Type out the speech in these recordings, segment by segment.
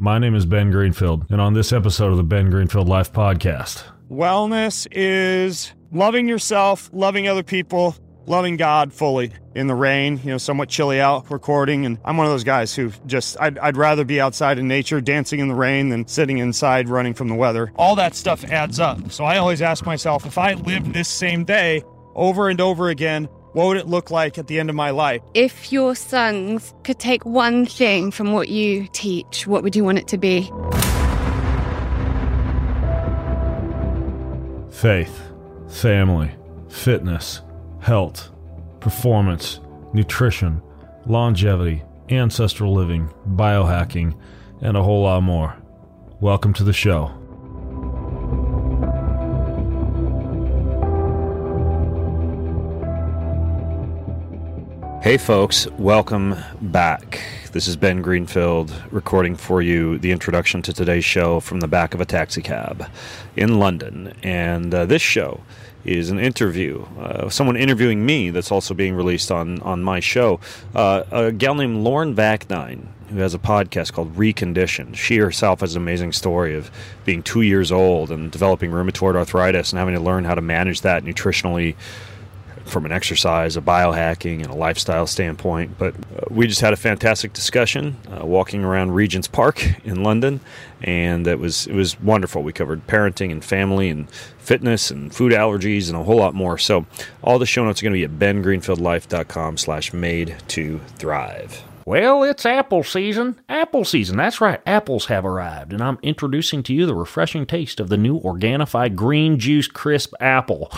My name is Ben Greenfield, and on this episode of the Ben Greenfield Life Podcast, Wellness is loving yourself, loving other people, loving God fully. In the rain, you know, somewhat chilly out recording, and I'm one of those guys who just I'd, I'd rather be outside in nature, dancing in the rain, than sitting inside running from the weather. All that stuff adds up. So I always ask myself, if I lived this same day over and over again, what would it look like at the end of my life? If your sons could take one thing from what you teach, what would you want it to be? faith, family, fitness, health, performance, nutrition, longevity, ancestral living, biohacking, and a whole lot more. Welcome to the show. Hey, folks, welcome back. This is Ben Greenfield recording for you the introduction to today's show from the back of a taxi cab in London. And uh, this show is an interview, uh, someone interviewing me that's also being released on, on my show. Uh, a gal named Lauren Vaknine, who has a podcast called Reconditioned. She herself has an amazing story of being two years old and developing rheumatoid arthritis and having to learn how to manage that nutritionally from an exercise, a biohacking, and a lifestyle standpoint. But uh, we just had a fantastic discussion uh, walking around Regent's Park in London, and it was it was wonderful. We covered parenting and family and fitness and food allergies and a whole lot more. So all the show notes are going to be at bengreenfieldlife.com slash made to thrive. Well, it's apple season. Apple season. That's right. Apples have arrived, and I'm introducing to you the refreshing taste of the new Organifi Green Juice Crisp Apple.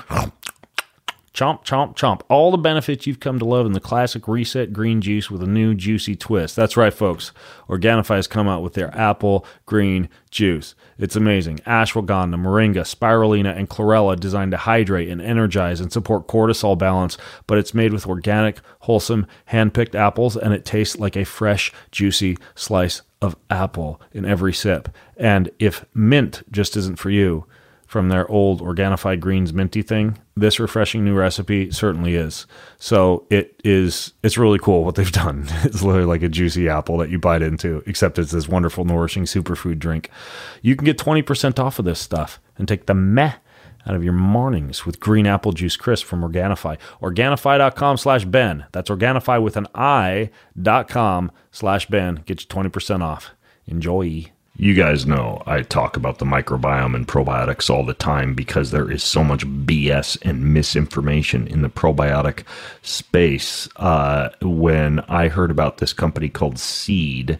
Chomp, chomp, chomp. All the benefits you've come to love in the classic reset green juice with a new juicy twist. That's right, folks. Organifi has come out with their apple green juice. It's amazing. Ashwagandha, moringa, spirulina, and chlorella designed to hydrate and energize and support cortisol balance, but it's made with organic, wholesome, hand-picked apples, and it tastes like a fresh, juicy slice of apple in every sip. And if mint just isn't for you, from their old Organifi Greens minty thing, this refreshing new recipe certainly is. So it is it's really cool what they've done. It's literally like a juicy apple that you bite into, except it's this wonderful nourishing superfood drink. You can get 20% off of this stuff and take the meh out of your mornings with green apple juice crisp from Organifi. Organifi.com slash Ben. That's Organifi with an I dot com slash Ben. Get you 20% off. Enjoy. You guys know I talk about the microbiome and probiotics all the time because there is so much BS and misinformation in the probiotic space. Uh, when I heard about this company called Seed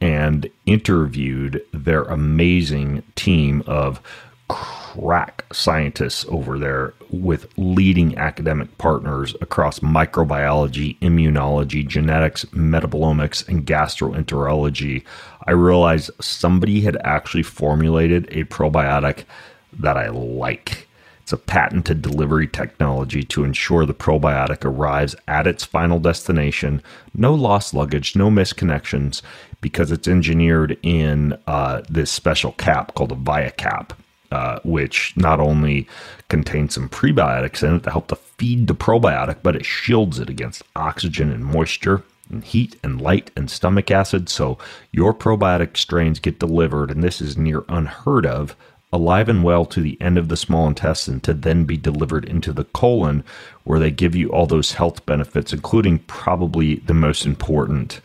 and interviewed their amazing team of crack scientists over there with leading academic partners across microbiology, immunology, genetics, metabolomics, and gastroenterology. I realized somebody had actually formulated a probiotic that I like. It's a patented delivery technology to ensure the probiotic arrives at its final destination. No lost luggage, no misconnections, because it's engineered in uh, this special cap called a ViaCap uh, which not only contains some prebiotics in it to help to feed the probiotic, but it shields it against oxygen and moisture and heat and light and stomach acid. So your probiotic strains get delivered, and this is near unheard of, alive and well to the end of the small intestine to then be delivered into the colon, where they give you all those health benefits, including probably the most important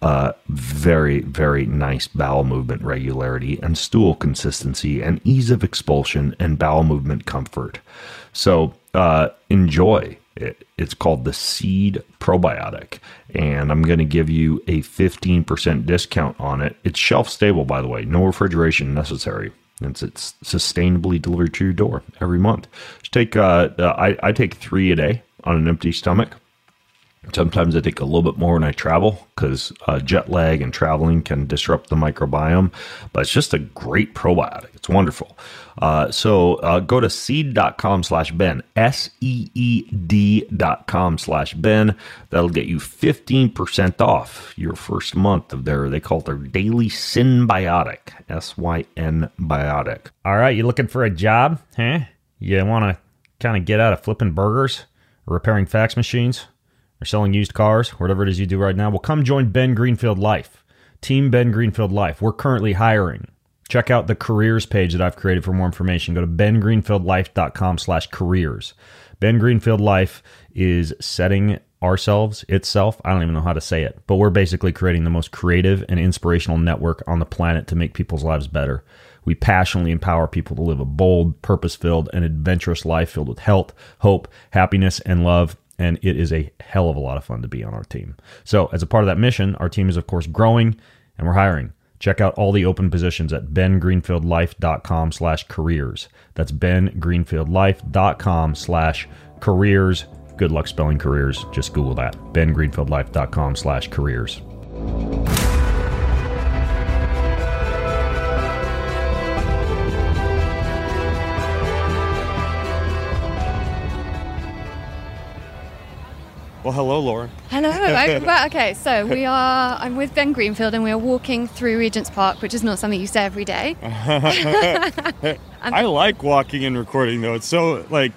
uh, very, very nice bowel movement regularity and stool consistency and ease of expulsion and bowel movement comfort. So uh, enjoy it. It's called the Seed Probiotic, and I'm going to give you a 15% discount on it. It's shelf stable, by the way, no refrigeration necessary. It's, it's sustainably delivered to your door every month. Just take uh, uh I, I take three a day on an empty stomach Sometimes I take a little bit more when I travel because uh, jet lag and traveling can disrupt the microbiome, but it's just a great probiotic. It's wonderful. Uh, so uh, go to seed.com slash Ben, S E E D dot com slash Ben. That'll get you 15% off your first month of their, they call it their daily synbiotic, S Y N biotic. All right, you looking for a job? Huh? You want to kind of get out of flipping burgers repairing fax machines? Or selling used cars, whatever it is you do right now, well, come join Ben Greenfield Life. Team Ben Greenfield Life. We're currently hiring. Check out the careers page that I've created for more information. Go to bengreenfieldlife.com slash careers. Ben Greenfield Life is setting ourselves, itself, I don't even know how to say it, but we're basically creating the most creative and inspirational network on the planet to make people's lives better. We passionately empower people to live a bold, purpose filled, and adventurous life filled with health, hope, happiness, and love. And it is a hell of a lot of fun to be on our team. So, as a part of that mission, our team is, of course, growing and we're hiring. Check out all the open positions at bengreenfieldlife.com slash careers. That's bengreenfieldlife.com slash careers. Good luck spelling careers. Just Google that. bengreenfieldlife.com slash careers. Well, hello, Lauren. Hello. I, well, okay, so we are. I'm with Ben Greenfield, and we are walking through Regent's Park, which is not something you say every day. I like walking and recording though. It's so like,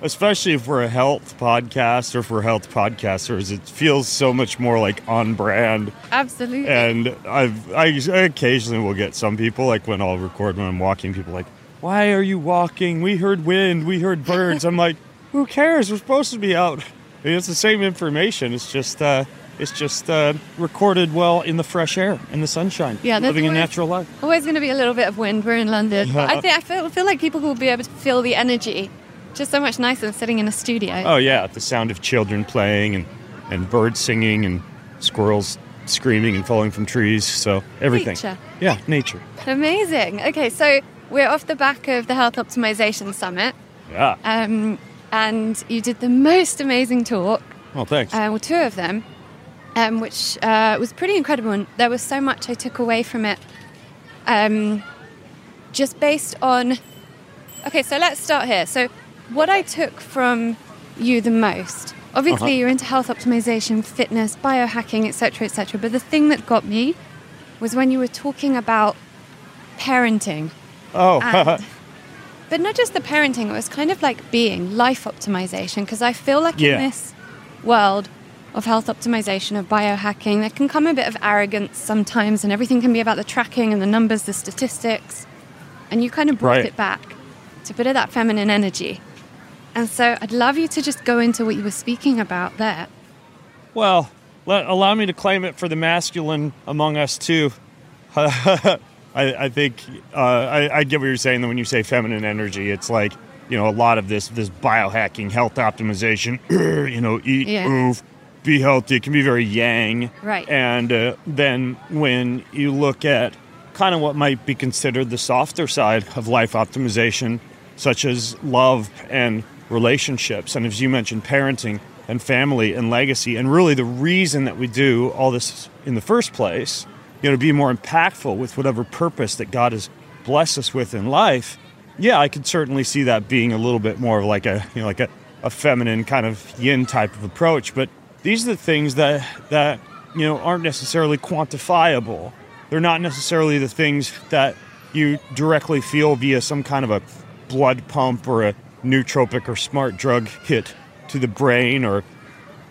especially if we're a health podcast or if we're health podcasters, it feels so much more like on brand. Absolutely. And I've I, I occasionally will get some people like when I'll record when I'm walking, people like, "Why are you walking? We heard wind, we heard birds." I'm like, "Who cares? We're supposed to be out." It's the same information. It's just uh, it's just uh, recorded well in the fresh air and the sunshine. Yeah, living a natural life. Always going to be a little bit of wind. We're in London. But I think I feel, feel like people will be able to feel the energy. Just so much nicer than sitting in a studio. Oh yeah, the sound of children playing and and birds singing and squirrels screaming and falling from trees. So everything. Nature. Yeah, nature. Amazing. Okay, so we're off the back of the Health Optimization Summit, Yeah. um, and you did the most amazing talk. well, thanks. uh, well, two of them, um, which uh, was pretty incredible. And there was so much I took away from it, um, just based on. Okay, so let's start here. So, what I took from you the most, obviously, Uh-huh. you're into health optimization, fitness, biohacking, etc., etc. But the thing that got me was when you were talking about parenting. oh, And, but not just the parenting, it was kind of like being life optimization because I feel like Yeah. in this world of health optimization, of biohacking, there can come a bit of arrogance sometimes and everything can be about the tracking and the numbers, the statistics. And you kind of brought Right. it back to a bit of that feminine energy. And so I'd love you to just go into what you were speaking about there. well, let, allow me to claim it for the masculine among us too. I, I think uh, I, I get what you're saying. That when you say feminine energy, it's like you know a lot of this this biohacking, health optimization. you know, eat, Yeah. move, be healthy. It can be very yang. Right. And uh, then when you look at kind of what might be considered the softer side of life optimization, such as love and relationships, and as you mentioned, parenting and family and legacy, and really the reason that we do all this in the first place, you know, to be more impactful with whatever purpose that God has blessed us with in life. Yeah, I could certainly see that being a little bit more of like a you know like a, a feminine kind of yin type of approach. But these are the things that that you know aren't necessarily quantifiable. They're not necessarily the things that you directly feel via some kind of a blood pump or a nootropic or smart drug hit to the brain or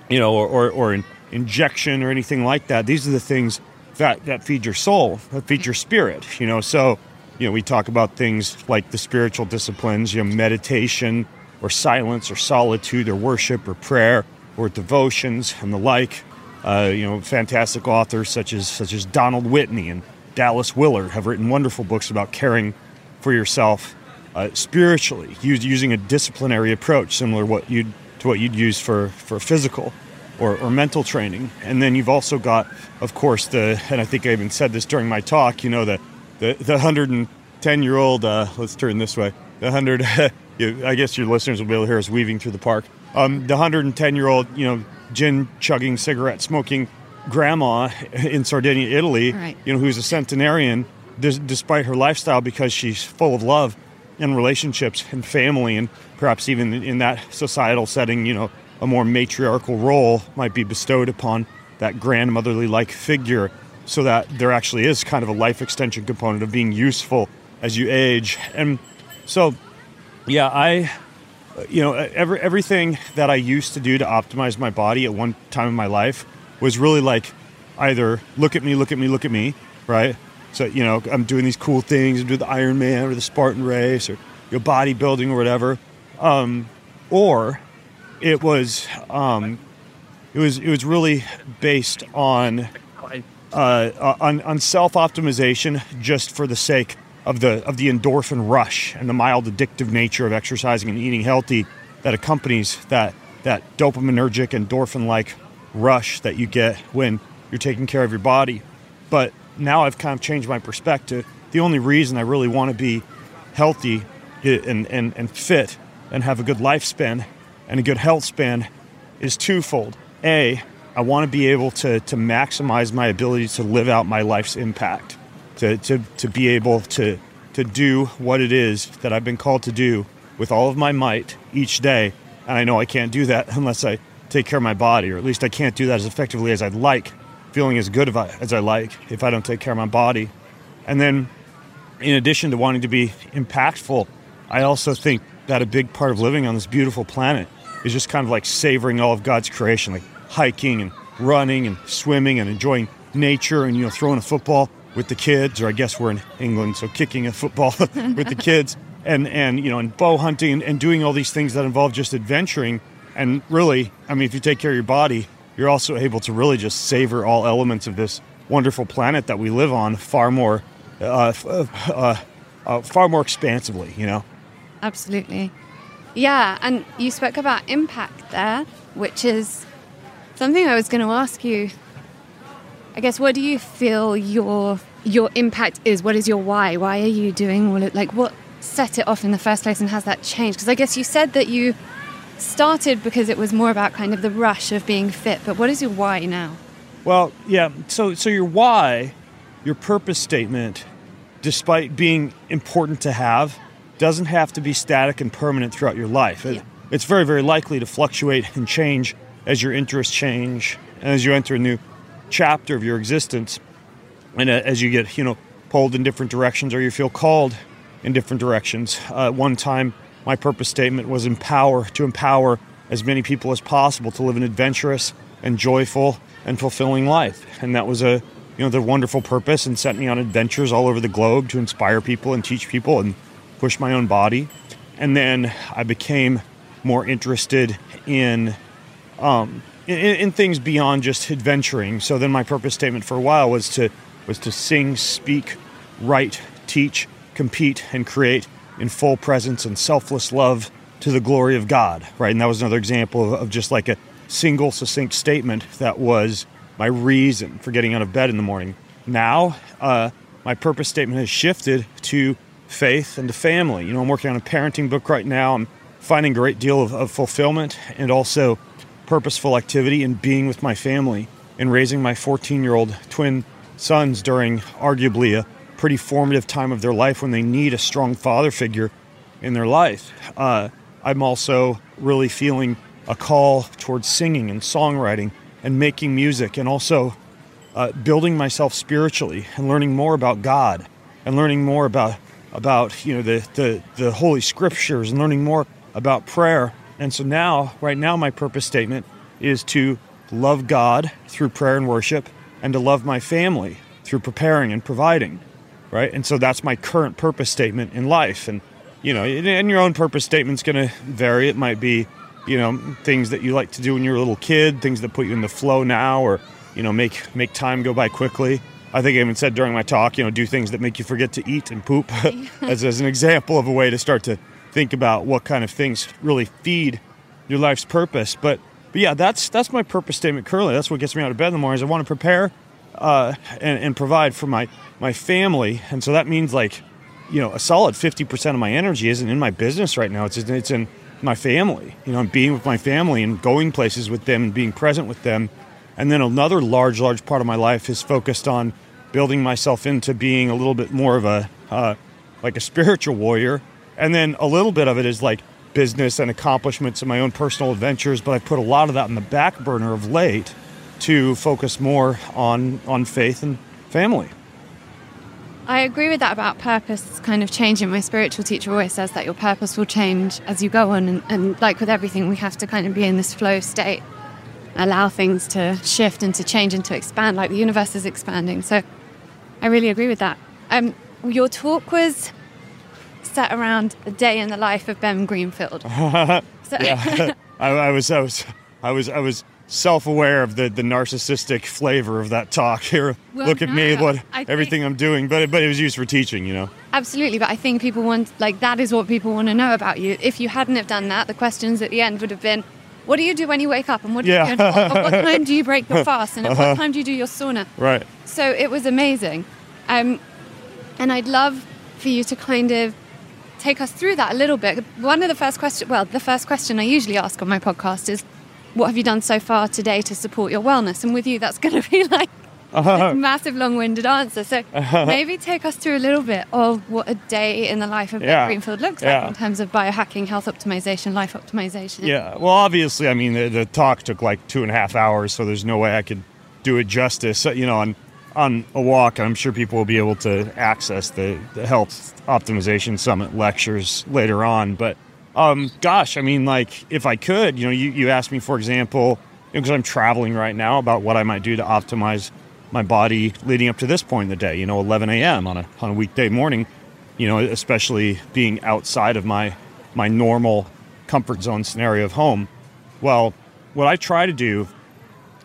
you know, or, or, or an injection or anything like that. These are the things that, that feed your soul, that feed your spirit, you know. So, you know, we talk about things like the spiritual disciplines, you know, meditation or silence or solitude or worship or prayer or devotions and the like. Uh, you know, fantastic authors such as such as Donald Whitney and Dallas Willard have written wonderful books about caring for yourself uh, spiritually, use, using a disciplinary approach similar what you'd, to what you'd use for, for physical or, or mental training. And then you've also got, of course, the, and I think I even said this during my talk, you know, the, the, the 110 year old, uh, let's turn this way, the 100, you, I guess your listeners will be able to hear us weaving through the park. Um, the 110 year old, you know, gin chugging, cigarette smoking grandma in Sardinia, Italy, Right. you know, who's a centenarian, dis- despite her lifestyle, because she's full of love and relationships and family, and perhaps even in that societal setting, you know, a more matriarchal role might be bestowed upon that grandmotherly like figure, so that there actually is kind of a life extension component of being useful as you age. And so, yeah, I you know, every, everything that I used to do to optimize my body at one time in my life was really like either look at me, look at me, look at me, right? So you know, I'm doing these cool things, I'm doing the Ironman or the Spartan race or your bodybuilding or whatever, um, or it was um, it was it was really based on uh, on, on self optimization just for the sake of the of the endorphin rush and the mild addictive nature of exercising and eating healthy that accompanies that that dopaminergic endorphin like rush that you get when you're taking care of your body. But now I've kind of changed my perspective. The only reason I really want to be healthy and, and, and fit and have a good lifespan and a good health span is twofold. A, I want to be able to, to maximize my ability to live out my life's impact, to, to, to be able to, to do what it is that I've been called to do with all of my might each day. And I know I can't do that unless I take care of my body, or at least I can't do that as effectively as I'd like, feeling as good as I like if I don't take care of my body. And then, in addition to wanting to be impactful, I also think that a big part of living on this beautiful planet is just kind of like savoring all of God's creation, like hiking and running and swimming and enjoying nature and you know throwing a football with the kids, or I guess we're in England, so kicking a football with the kids, and and you know and bow hunting and, and doing all these things that involve just adventuring. And really, I mean, if you take care of your body, you're also able to really just savor all elements of this wonderful planet that we live on far more, uh, uh, uh, far more expansively. You know. Absolutely. Yeah, and you spoke about impact there, which is something I was going to ask you. I guess what do you feel your your impact is? What is your why? Why are you doing all it? Like what set it off in the first place, and has that changed? Because I guess you said that you started because it was more about kind of the rush of being fit. But what is your why now? Well, yeah. So so your why, your purpose statement, despite being important to have, doesn't have to be static and permanent throughout your life. It, Yeah. It's very, very likely to fluctuate and change as your interests change and as you enter a new chapter of your existence and as you get, you know, pulled in different directions or you feel called in different directions. Uh, at one time, my purpose statement was empower, to empower as many people as possible to live an adventurous and joyful and fulfilling life. And that was a, you know, the wonderful purpose and sent me on adventures all over the globe to inspire people and teach people and push my own body. And then I became more interested in um, in, in things beyond just adventuring. So then my purpose statement for a while was to was to sing, speak, write, teach, compete, and create in full presence and selfless love to the glory of God. Right, and that was another example of, of just like a single, succinct statement that was my reason for getting out of bed in the morning. Now, uh, my purpose statement has shifted to faith and to family. You know, I'm working on a parenting book right now. I'm finding a great deal of, of fulfillment and also purposeful activity in being with my family and raising my 14 year old twin sons during arguably a pretty formative time of their life when they need a strong father figure in their life. Uh, I'm also really feeling a call towards singing and songwriting and making music and also uh, building myself spiritually and learning more about God and learning more about about you know the, the the holy scriptures and learning more about prayer. And so now, right now, my purpose statement is to love God through prayer and worship, and to love my family through preparing and providing. Right, and so that's my current purpose statement in life. And you know, and your own purpose statement's going to vary. It might be you know things that you like to do when you're a little kid, things that put you in the flow now, or you know make make time go by quickly. I think I even said during my talk, you know, do things that make you forget to eat and poop, as, as an example of a way to start to think about what kind of things really feed your life's purpose. But but yeah, that's that's my purpose statement currently. That's what gets me out of bed in the mornings. I want to prepare uh, and, and provide for my my family, and so that means like you know a solid fifty percent of my energy isn't in my business right now. It's it's in my family. You know, being with my family and going places with them and being present with them. And then another large, large part of my life is focused on building myself into being a little bit more of a uh, like a spiritual warrior. And then a little bit of it is like business and accomplishments and my own personal adventures. But I put a lot of that in the back burner of late to focus more on on faith and family. I agree with that about purpose kind of changing. My spiritual teacher always says that your purpose will change as you go on. And, and like with everything, we have to kind of be in this flow state. Allow things to shift and to change and to expand, like the universe is expanding. So I really agree with that. Um, your talk was set around a day in the life of Ben Greenfield. so, I, I was, I was, I was, I was self-aware of the, the narcissistic flavor of that talk. Here, Well, look at me, what think- everything I'm doing. But but it was used for teaching, you know. Absolutely, but I think people want like that is what people want to know about you. If you hadn't have done that, the questions at the end would have been, "What do you do when you wake up? And what do Yeah. you? At what, time do you break your fast? And at what time do you do your sauna?" Right. So it was amazing, um, and I'd love for you to kind of take us through that a little bit. One of the first question, well, the first question I usually ask on my podcast is, "What have you done so far today to support your wellness?" And with you, that's going to be like a massive, long-winded answer. So maybe take us through a little bit of what a day in the life of Yeah. Greenfield looks Yeah. like in terms of biohacking, health optimization, life optimization. Yeah. Well, obviously, I mean, the, the talk took like two and a half hours, so there's no way I could do it justice. You know, on on a walk, I'm sure people will be able to access the, the health optimization summit lectures later on. But um, gosh, I mean, like if I could, you know, you, you asked me, for example, because I'm traveling right now, about what I might do to optimize my body leading up to this point in the day. You know, 11 a.m. on a on a weekday morning. You know, especially being outside of my my normal comfort zone scenario of home. Well, what I try to do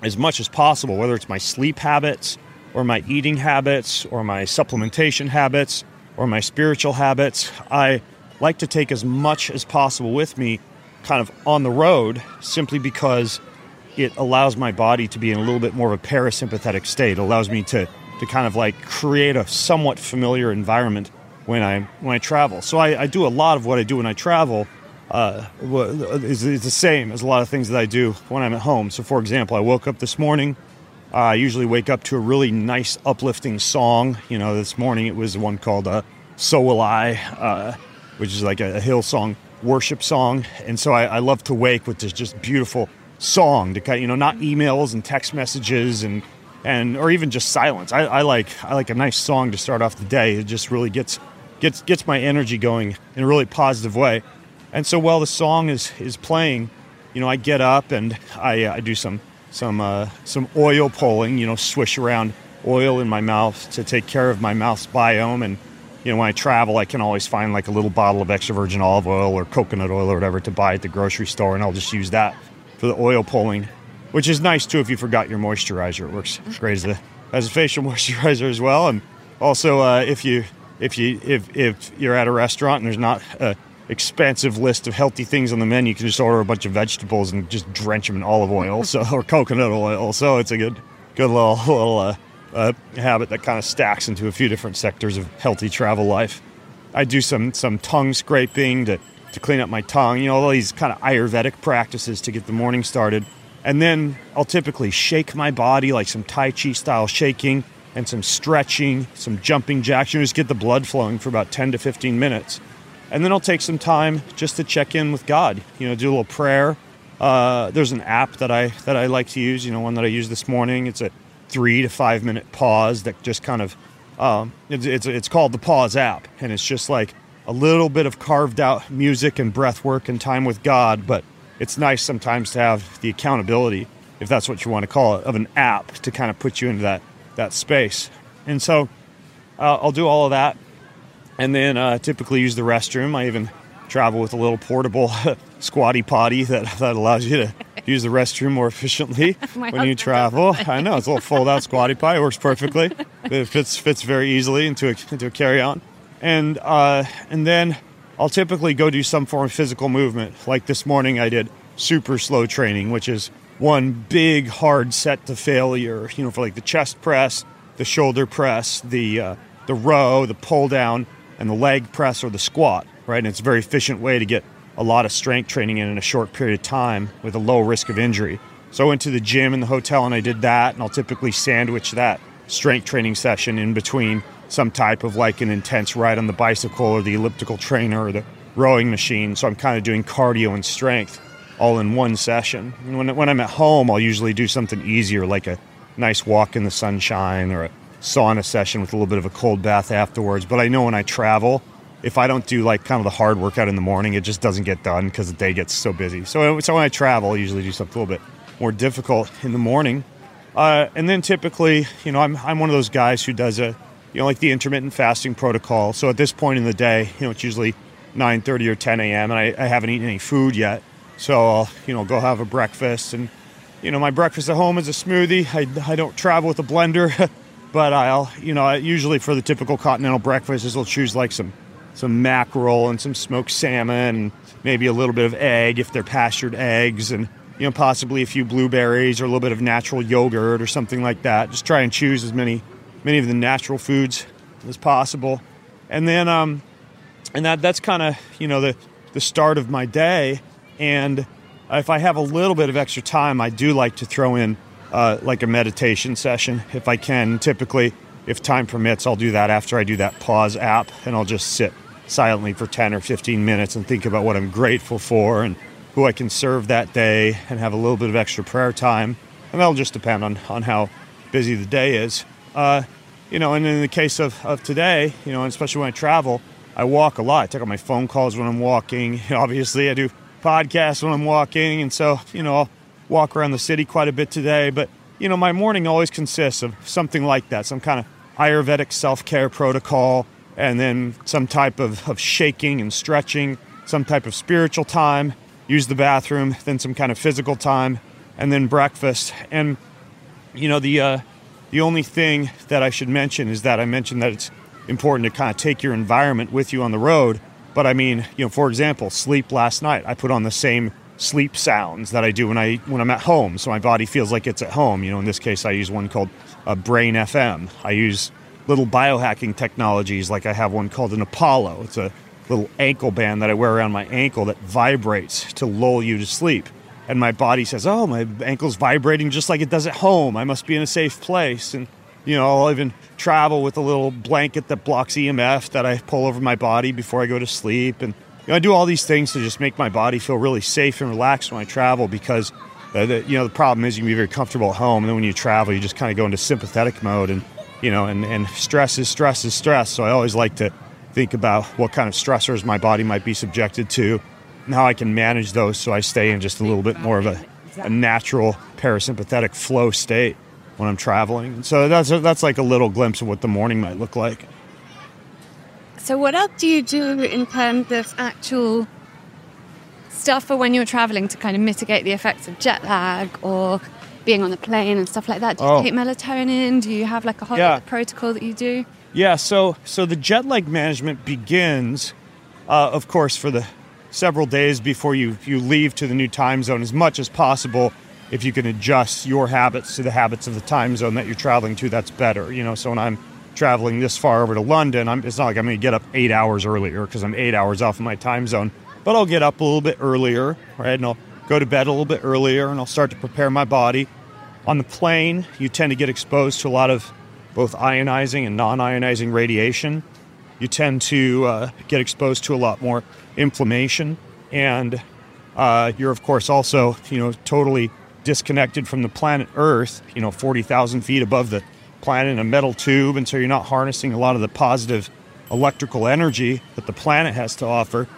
as much as possible, whether it's my sleep habits or my eating habits or my supplementation habits or my spiritual habits, I like to take as much as possible with me kind of on the road simply because it allows my body to be in a little bit more of a parasympathetic state. It allows me to, to kind of like create a somewhat familiar environment when I when I travel. So I, I do a lot of what I do when I travel uh, is, is the same as a lot of things that I do when I'm at home. So, for example, I woke up this morning. Uh, I usually wake up to a really nice, uplifting song. You know, this morning it was one called uh, "So Will I," uh, which is like a, a Hillsong worship song. And so I, I love to wake with this just beautiful song to kind, you know, not emails and text messages and and or even just silence. I, I like I like a nice song to start off the day. It just really gets gets gets my energy going in a really positive way. And so while the song is is playing, you know, I get up and I, uh, I do some some uh, some oil pulling. You know, swish around oil in my mouth to take care of my mouth's biome. And you know, when I travel, I can always find like a little bottle of extra virgin olive oil or coconut oil or whatever to buy at the grocery store, and I'll just use that for the oil pulling, which is nice too if you forgot your moisturizer. It works great as a as a facial moisturizer as well. And also, uh, if you if you if if you're at a restaurant and there's not a expansive list of healthy things on the menu, you can just order a bunch of vegetables and just drench them in olive oil, so or coconut oil. So it's a good good little little uh, uh, habit that kind of stacks into a few different sectors of healthy travel life. I do some some tongue scraping to to clean up my tongue. You know, all these kind of Ayurvedic practices to get the morning started. And then I'll typically shake my body like some Tai Chi style shaking and some stretching, some jumping jacks. You know, just get the blood flowing for about 10 to 15 minutes. And then I'll take some time just to check in with God. You know, do a little prayer. Uh, there's an app that I that I like to use. You know, one that I used this morning. It's a three to five minute pause that just kind of um, it's, it's it's called the Pause app, and it's just like a little bit of carved out music and breath work and time with God. But it's nice sometimes to have the accountability, if that's what you want to call it, of an app to kind of put you into that that space. And so uh, I'll do all of that, and then uh, typically use the restroom. I even travel with a little portable squatty potty that, that allows you to use the restroom more efficiently when you travel. I know it's a little fold out squatty potty. It works perfectly. It fits fits very easily into a, into a carry on, and uh, and then I'll typically go do some form of physical movement. Like this morning, I did super slow training, which is one big hard set to failure. You know, for like the chest press, the shoulder press, the uh, the row, the pull down, and the leg press or the squat. Right, and it's a very efficient way to get a lot of strength training in in a short period of time with a low risk of injury. So I went to the gym in the hotel and I did that, and I'll typically sandwich that strength training session in between some type of like an intense ride on the bicycle or the elliptical trainer or the rowing machine. So I'm kind of doing cardio and strength all in one session. And when, when I'm at home, I'll usually do something easier like a nice walk in the sunshine or a sauna session with a little bit of a cold bath afterwards. But I know when I travel, if I don't do like kind of the hard workout in the morning, it just doesn't get done because the day gets so busy. So, so when I travel, I usually do something a little bit more difficult in the morning. Uh, and then typically, you know, I'm, I'm one of those guys who does a, you know, like the intermittent fasting protocol. So at this point in the day, you know, it's usually 9:30 or 10 a.m. and I, I haven't eaten any food yet. So I'll, you know, go have a breakfast. And, you know, my breakfast at home is a smoothie. I, I don't travel with a blender, but I'll, you know, usually for the typical continental breakfast, I'll choose like some, some mackerel and some smoked salmon and maybe a little bit of egg if they're pastured eggs and, you know, possibly a few blueberries or a little bit of natural yogurt or something like that. Just try and choose as many, many of the natural foods as possible. And then, um, and that that's kind of you know the the start of my day. And if I have a little bit of extra time, I do like to throw in uh, like a meditation session if I can. Typically, if time permits, I'll do that after I do that pause app, and I'll just sit silently for 10 or 15 minutes and think about what I'm grateful for and who I can serve that day and have a little bit of extra prayer time. And that'll just depend on, on how busy the day is. Uh, you know, and in the case of, of today, you know, especially when I travel, I walk a lot. I take all my phone calls when I'm walking. Obviously, I do podcasts when I'm walking. And so, you know, I'll walk around the city quite a bit today. But, you know, my morning always consists of something like that some kind of Ayurvedic self care protocol, and then some type of, of shaking and stretching, some type of spiritual time, use the bathroom, then some kind of physical time, and then breakfast. And, you know, the, uh, the only thing that I should mention is that I mentioned that it's important to kind of take your environment with you on the road. But I mean, you know, for example, sleep last night, I put on the same sleep sounds that I do when I when I'm at home, so my body feels like it's at home. You know, in this case, I use one called uh, Brain FM. I use little biohacking technologies, like I have one called an Apollo. It's a little ankle band that I wear around my ankle that vibrates to lull you to sleep. And my body says, "Oh, my ankle's vibrating just like it does at home. I must be in a safe place." And you know, I'll even travel with a little blanket that blocks EMF that I pull over my body before I go to sleep. And you know, I do all these things to just make my body feel really safe and relaxed when I travel because, uh, the, you know, the problem is you can be very comfortable at home. And then when you travel, you just kind of go into sympathetic mode. And, you know, and, and stress is stress is stress. So I always like to think about what kind of stressors my body might be subjected to how I can manage those so I stay in just a little bit more of a, a natural parasympathetic flow state when I'm traveling. So that's that's like a little glimpse of what the morning might look like. So what else do you do in terms of actual stuff for when you're traveling to kind of mitigate the effects of jet lag or being on the plane and stuff like that? Do you Oh. take melatonin? Do you have like a hot Yeah. protocol that you do? Yeah, so so the jet lag management begins, uh, of course, for the several days before you you leave to the new time zone as much as possible. If you can adjust your habits to the habits of the time zone that you're traveling to, that's better. You know, so when I'm traveling this far over to London, I'm, it's not like I'm going to get up eight hours earlier because I'm eight hours off of my time zone. But I'll get up a little bit earlier, right? And I'll go to bed a little bit earlier, and I'll start to prepare my body. On the plane, you tend to get exposed to a lot of both ionizing and non ionizing radiation. You tend to uh, get exposed to a lot more inflammation. And uh, you're, of course, also, you know, totally disconnected from the planet Earth, you know, 40,000 feet above the planet in a metal tube. And so you're not harnessing a lot of the positive electrical energy that the planet has to offer.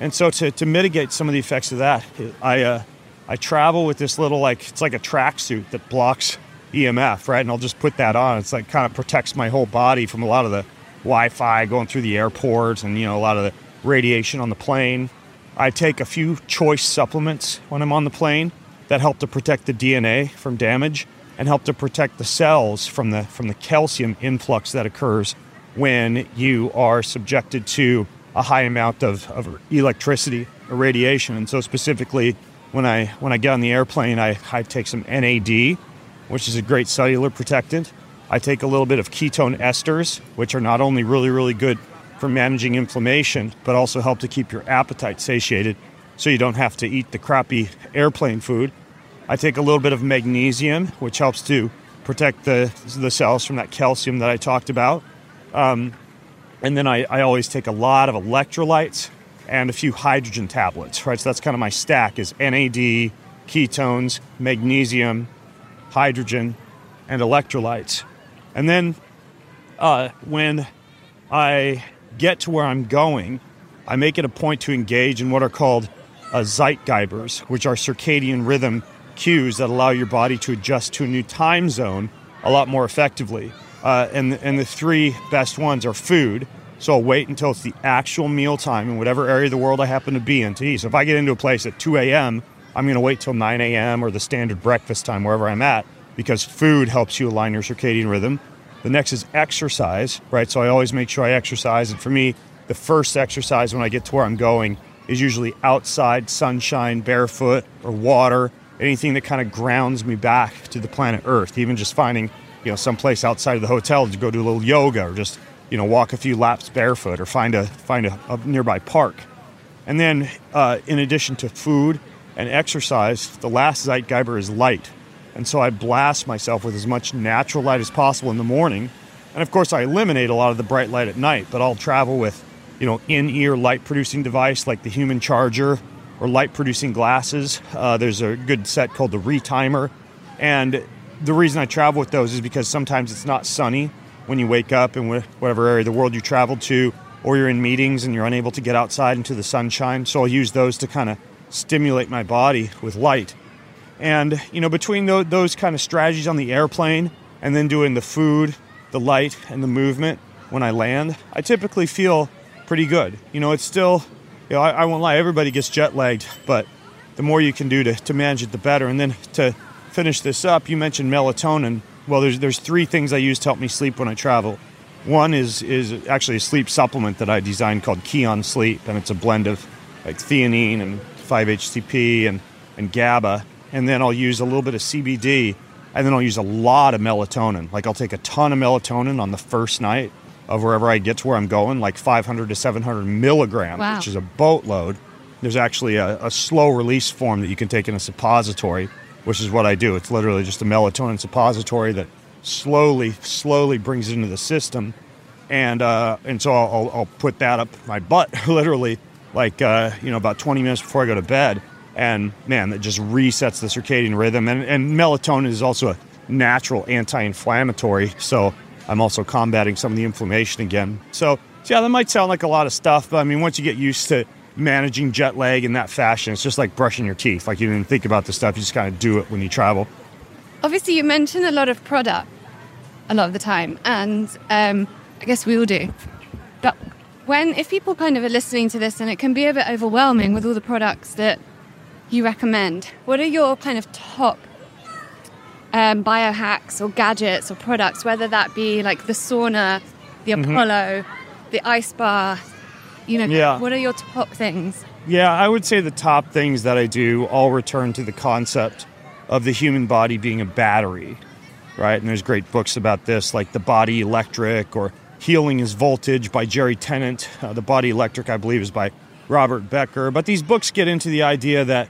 And so to, to mitigate some of the effects of that, I, uh, I travel with this little, like, it's like a tracksuit that blocks EMF, right? And I'll just put that on. It's like kind of protects my whole body from a lot of the Wi-Fi going through the airport and you know a lot of the radiation on the plane. I take a few choice supplements when I'm on the plane that help to protect the DNA from damage and help to protect the cells from the from the calcium influx that occurs when you are subjected to a high amount of, of electricity or radiation. And so specifically when I when I get on the airplane I, I take some NAD, which is a great cellular protectant. I take a little bit of ketone esters, which are not only really, really good for managing inflammation, but also help to keep your appetite satiated so you don't have to eat the crappy airplane food. I take a little bit of magnesium, which helps to protect the, the cells from that calcium that I talked about. Um, and then I, I always take a lot of electrolytes and a few hydrogen tablets, right? So that's kind of my stack is NAD, ketones, magnesium, hydrogen, and electrolytes. And then uh, when I get to where I'm going, I make it a point to engage in what are called uh, Zeitgebers, which are circadian rhythm cues that allow your body to adjust to a new time zone a lot more effectively. Uh, and, and the three best ones are food. So I'll wait until it's the actual meal time in whatever area of the world I happen to be in to eat. So if I get into a place at 2 a.m., I'm going to wait till 9 a.m. or the standard breakfast time wherever I'm at because food helps you align your circadian rhythm. The next is exercise, right? So I always make sure I exercise. And for me, the first exercise when I get to where I'm going is usually outside, sunshine, barefoot, or water, anything that kind of grounds me back to the planet Earth. Even just finding, you know, someplace outside of the hotel to go do a little yoga or just, you know, walk a few laps barefoot or find a find a, a nearby park. And then, uh, in addition to food and exercise, the last Zeitgeber is light. And so I blast myself with as much natural light as possible in the morning. And of course, I eliminate a lot of the bright light at night, but I'll travel with, you know, in-ear light producing device like the Human Charger or light producing glasses. Uh, there's a good set called the Retimer. And the reason I travel with those is because sometimes it's not sunny when you wake up in whatever area of the world you travel to, or you're in meetings and you're unable to get outside into the sunshine. So I'll use those to kind of stimulate my body with light. And, you know, between those, those kind of strategies on the airplane and then doing the food, the light, and the movement when I land, I typically feel pretty good. You know, it's still, you know, I, I won't lie, everybody gets jet lagged, but the more you can do to, to manage it, the better. And then to finish this up, you mentioned melatonin. Well, there's, there's three things I use to help me sleep when I travel. One is, is actually a sleep supplement that I designed called Kion Sleep, and it's a blend of like theanine and 5-HTP and, and GABA and then I'll use a little bit of CBD, and then I'll use a lot of melatonin. Like I'll take a ton of melatonin on the first night of wherever I get to where I'm going, like 500 to 700 milligrams, Wow. which is a boatload. There's actually a, a slow release form that you can take in a suppository, which is what I do. It's literally just a melatonin suppository that slowly, slowly brings it into the system, and uh, and so I'll, I'll, I'll put that up my butt, literally, like uh, you know about 20 minutes before I go to bed, and man, that just resets the circadian rhythm. And, and melatonin is also a natural anti-inflammatory, so I'm also combating some of the inflammation again. So, so yeah, that might sound like a lot of stuff, but I mean, once you get used to managing jet lag in that fashion, it's just like brushing your teeth. Like you didn't think about the stuff, you just kind of do it when you travel. Obviously, you mention a lot of product a lot of the time, and um, I guess we all do. But when, if people kind of are listening to this and it can be a bit overwhelming with all the products that you recommend, what are your kind of top um, biohacks or gadgets or products, whether that be like the sauna, the Mm-hmm. Apollo, the ice bath? You know, Yeah. what are your top things? Yeah, I would say the top things that I do all return to the concept of the human body being a battery, right? And there's great books about this, like The Body Electric or Healing is Voltage by Jerry Tennant. Uh, the Body Electric, I believe, is by Robert Becker. But these books get into the idea that,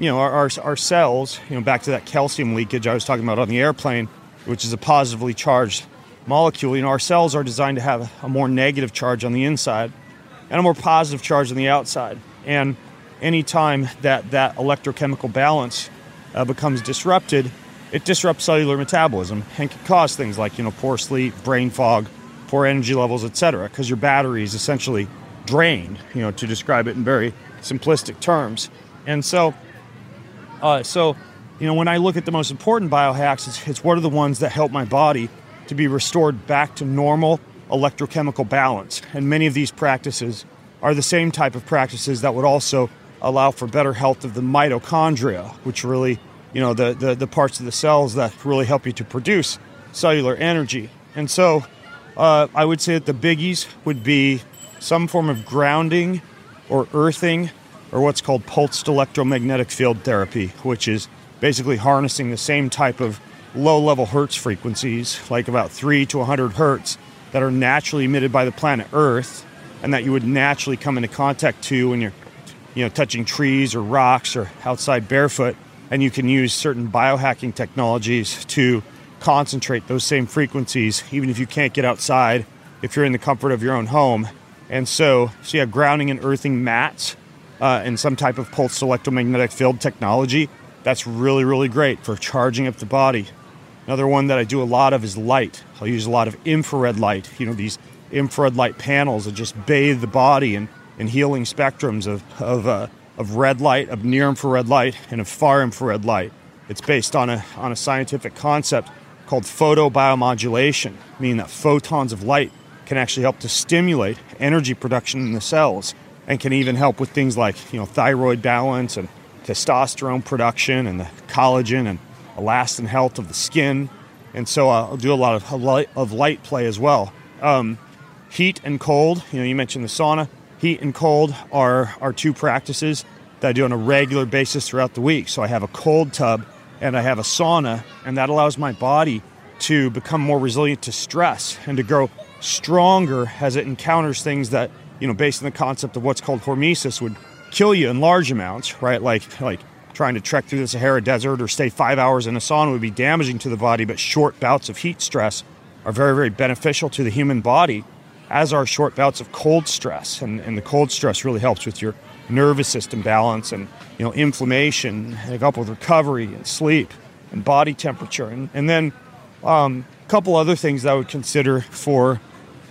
you know, our, our, our cells, you know, back to that calcium leakage I was talking about on the airplane, which is a positively charged molecule, you know, our cells are designed to have a more negative charge on the inside and a more positive charge on the outside. And anytime that that electrochemical balance uh, becomes disrupted, it disrupts cellular metabolism and can cause things like you know poor sleep, brain fog, poor energy levels, etc. Because your battery is essentially drained, you know, to describe it in very simplistic terms. And so, uh, so you know, when I look at the most important biohacks, it's, it's what are the ones that help my body to be restored back to normal electrochemical balance. And many of these practices are the same type of practices that would also allow for better health of the mitochondria, which really, you know, the, the, the parts of the cells that really help you to produce cellular energy. And so uh, I would say that the biggies would be some form of grounding or earthing or what's called pulsed electromagnetic field therapy, which is basically harnessing the same type of low level hertz frequencies, like about 3 to 100 hertz, that are naturally emitted by the planet Earth and that you would naturally come into contact to when you're you know touching trees or rocks or outside barefoot and you can use certain biohacking technologies to concentrate those same frequencies even if you can't get outside if you're in the comfort of your own home. And so so yeah grounding and earthing mats uh, and some type of pulsed electromagnetic field technology that's really really great for charging up the body Another one that I do a lot of is light. I'll use a lot of infrared light. You know, these infrared light panels that just bathe the body in, in healing spectrums of, of, uh, of red light, of near infrared light, and of far infrared light. It's based on a, on a scientific concept called photobiomodulation, meaning that photons of light can actually help to stimulate energy production in the cells and can even help with things like you know thyroid balance and testosterone production and the collagen and elastin health of the skin. And so I'll do a lot of light, of light play as well. Um, heat and cold, you know, you mentioned the sauna. Heat and cold are, are two practices that I do on a regular basis throughout the week. So I have a cold tub and I have a sauna, and that allows my body to become more resilient to stress and to grow stronger as it encounters things that, you know, based on the concept of what's called hormesis, would kill you in large amounts, right? Like, like trying to trek through the Sahara Desert or stay five hours in a sauna would be damaging to the body, but short bouts of heat stress are very, very beneficial to the human body, as are short bouts of cold stress. And, and the cold stress really helps with your nervous system balance and you know inflammation, and help with recovery and sleep and body temperature, and, and then um, a couple other things that I would consider for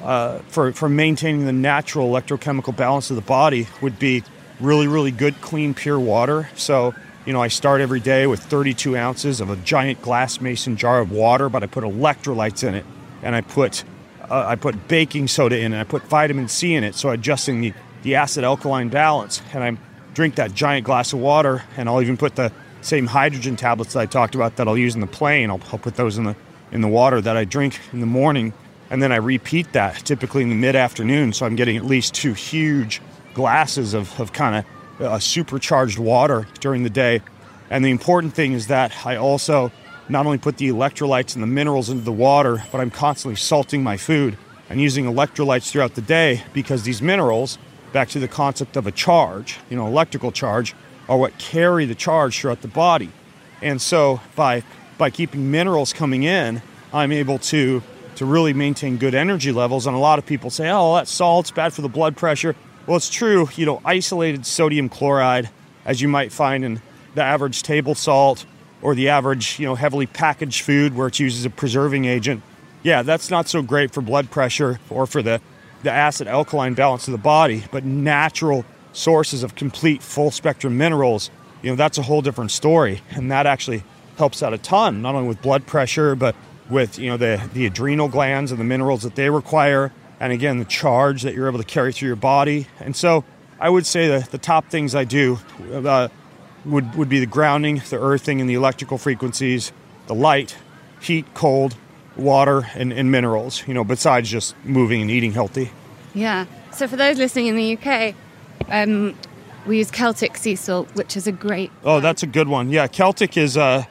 uh, for for maintaining the natural electrochemical balance of the body would be really really good clean pure water. So you know I start every day with 32 ounces of a giant glass mason jar of water, but I put electrolytes in it, and I put uh, I put baking soda in and I put vitamin C in it, so adjusting the the acid alkaline balance. And I drink that giant glass of water, and I'll even put the same hydrogen tablets that I talked about that I'll use in the plane. I'll, I'll put those in the in the water that I drink in the morning, and then I repeat that typically in the mid afternoon. So I'm getting at least two huge glasses of, of kind of uh, supercharged water during the day. And the important thing is that I also not only put the electrolytes and the minerals into the water, but I'm constantly salting my food and using electrolytes throughout the day because these minerals back to the concept of a charge, you know, electrical charge, are what carry the charge throughout the body. And so by by keeping minerals coming in, I'm able to to really maintain good energy levels. And a lot of people say, "Oh, that salt's bad for the blood pressure." Well, it's true. You know, isolated sodium chloride, as you might find in the average table salt or the average, you know, heavily packaged food where it's used as a preserving agent. Yeah, that's not so great for blood pressure or for the the acid alkaline balance of the body, but natural sources of complete full spectrum minerals, you know, that's a whole different story. And that actually helps out a ton, not only with blood pressure, but with, you know, the, the adrenal glands and the minerals that they require. And again, the charge that you're able to carry through your body. And so I would say that the top things I do uh, would, would be the grounding, the earthing, and the electrical frequencies, the light, heat, cold, water and, and minerals, you know, besides just moving and eating healthy. Yeah. So for those listening in the UK, um, we use Celtic sea salt, which is a great. Oh, that's a good one. Yeah, Celtic is uh,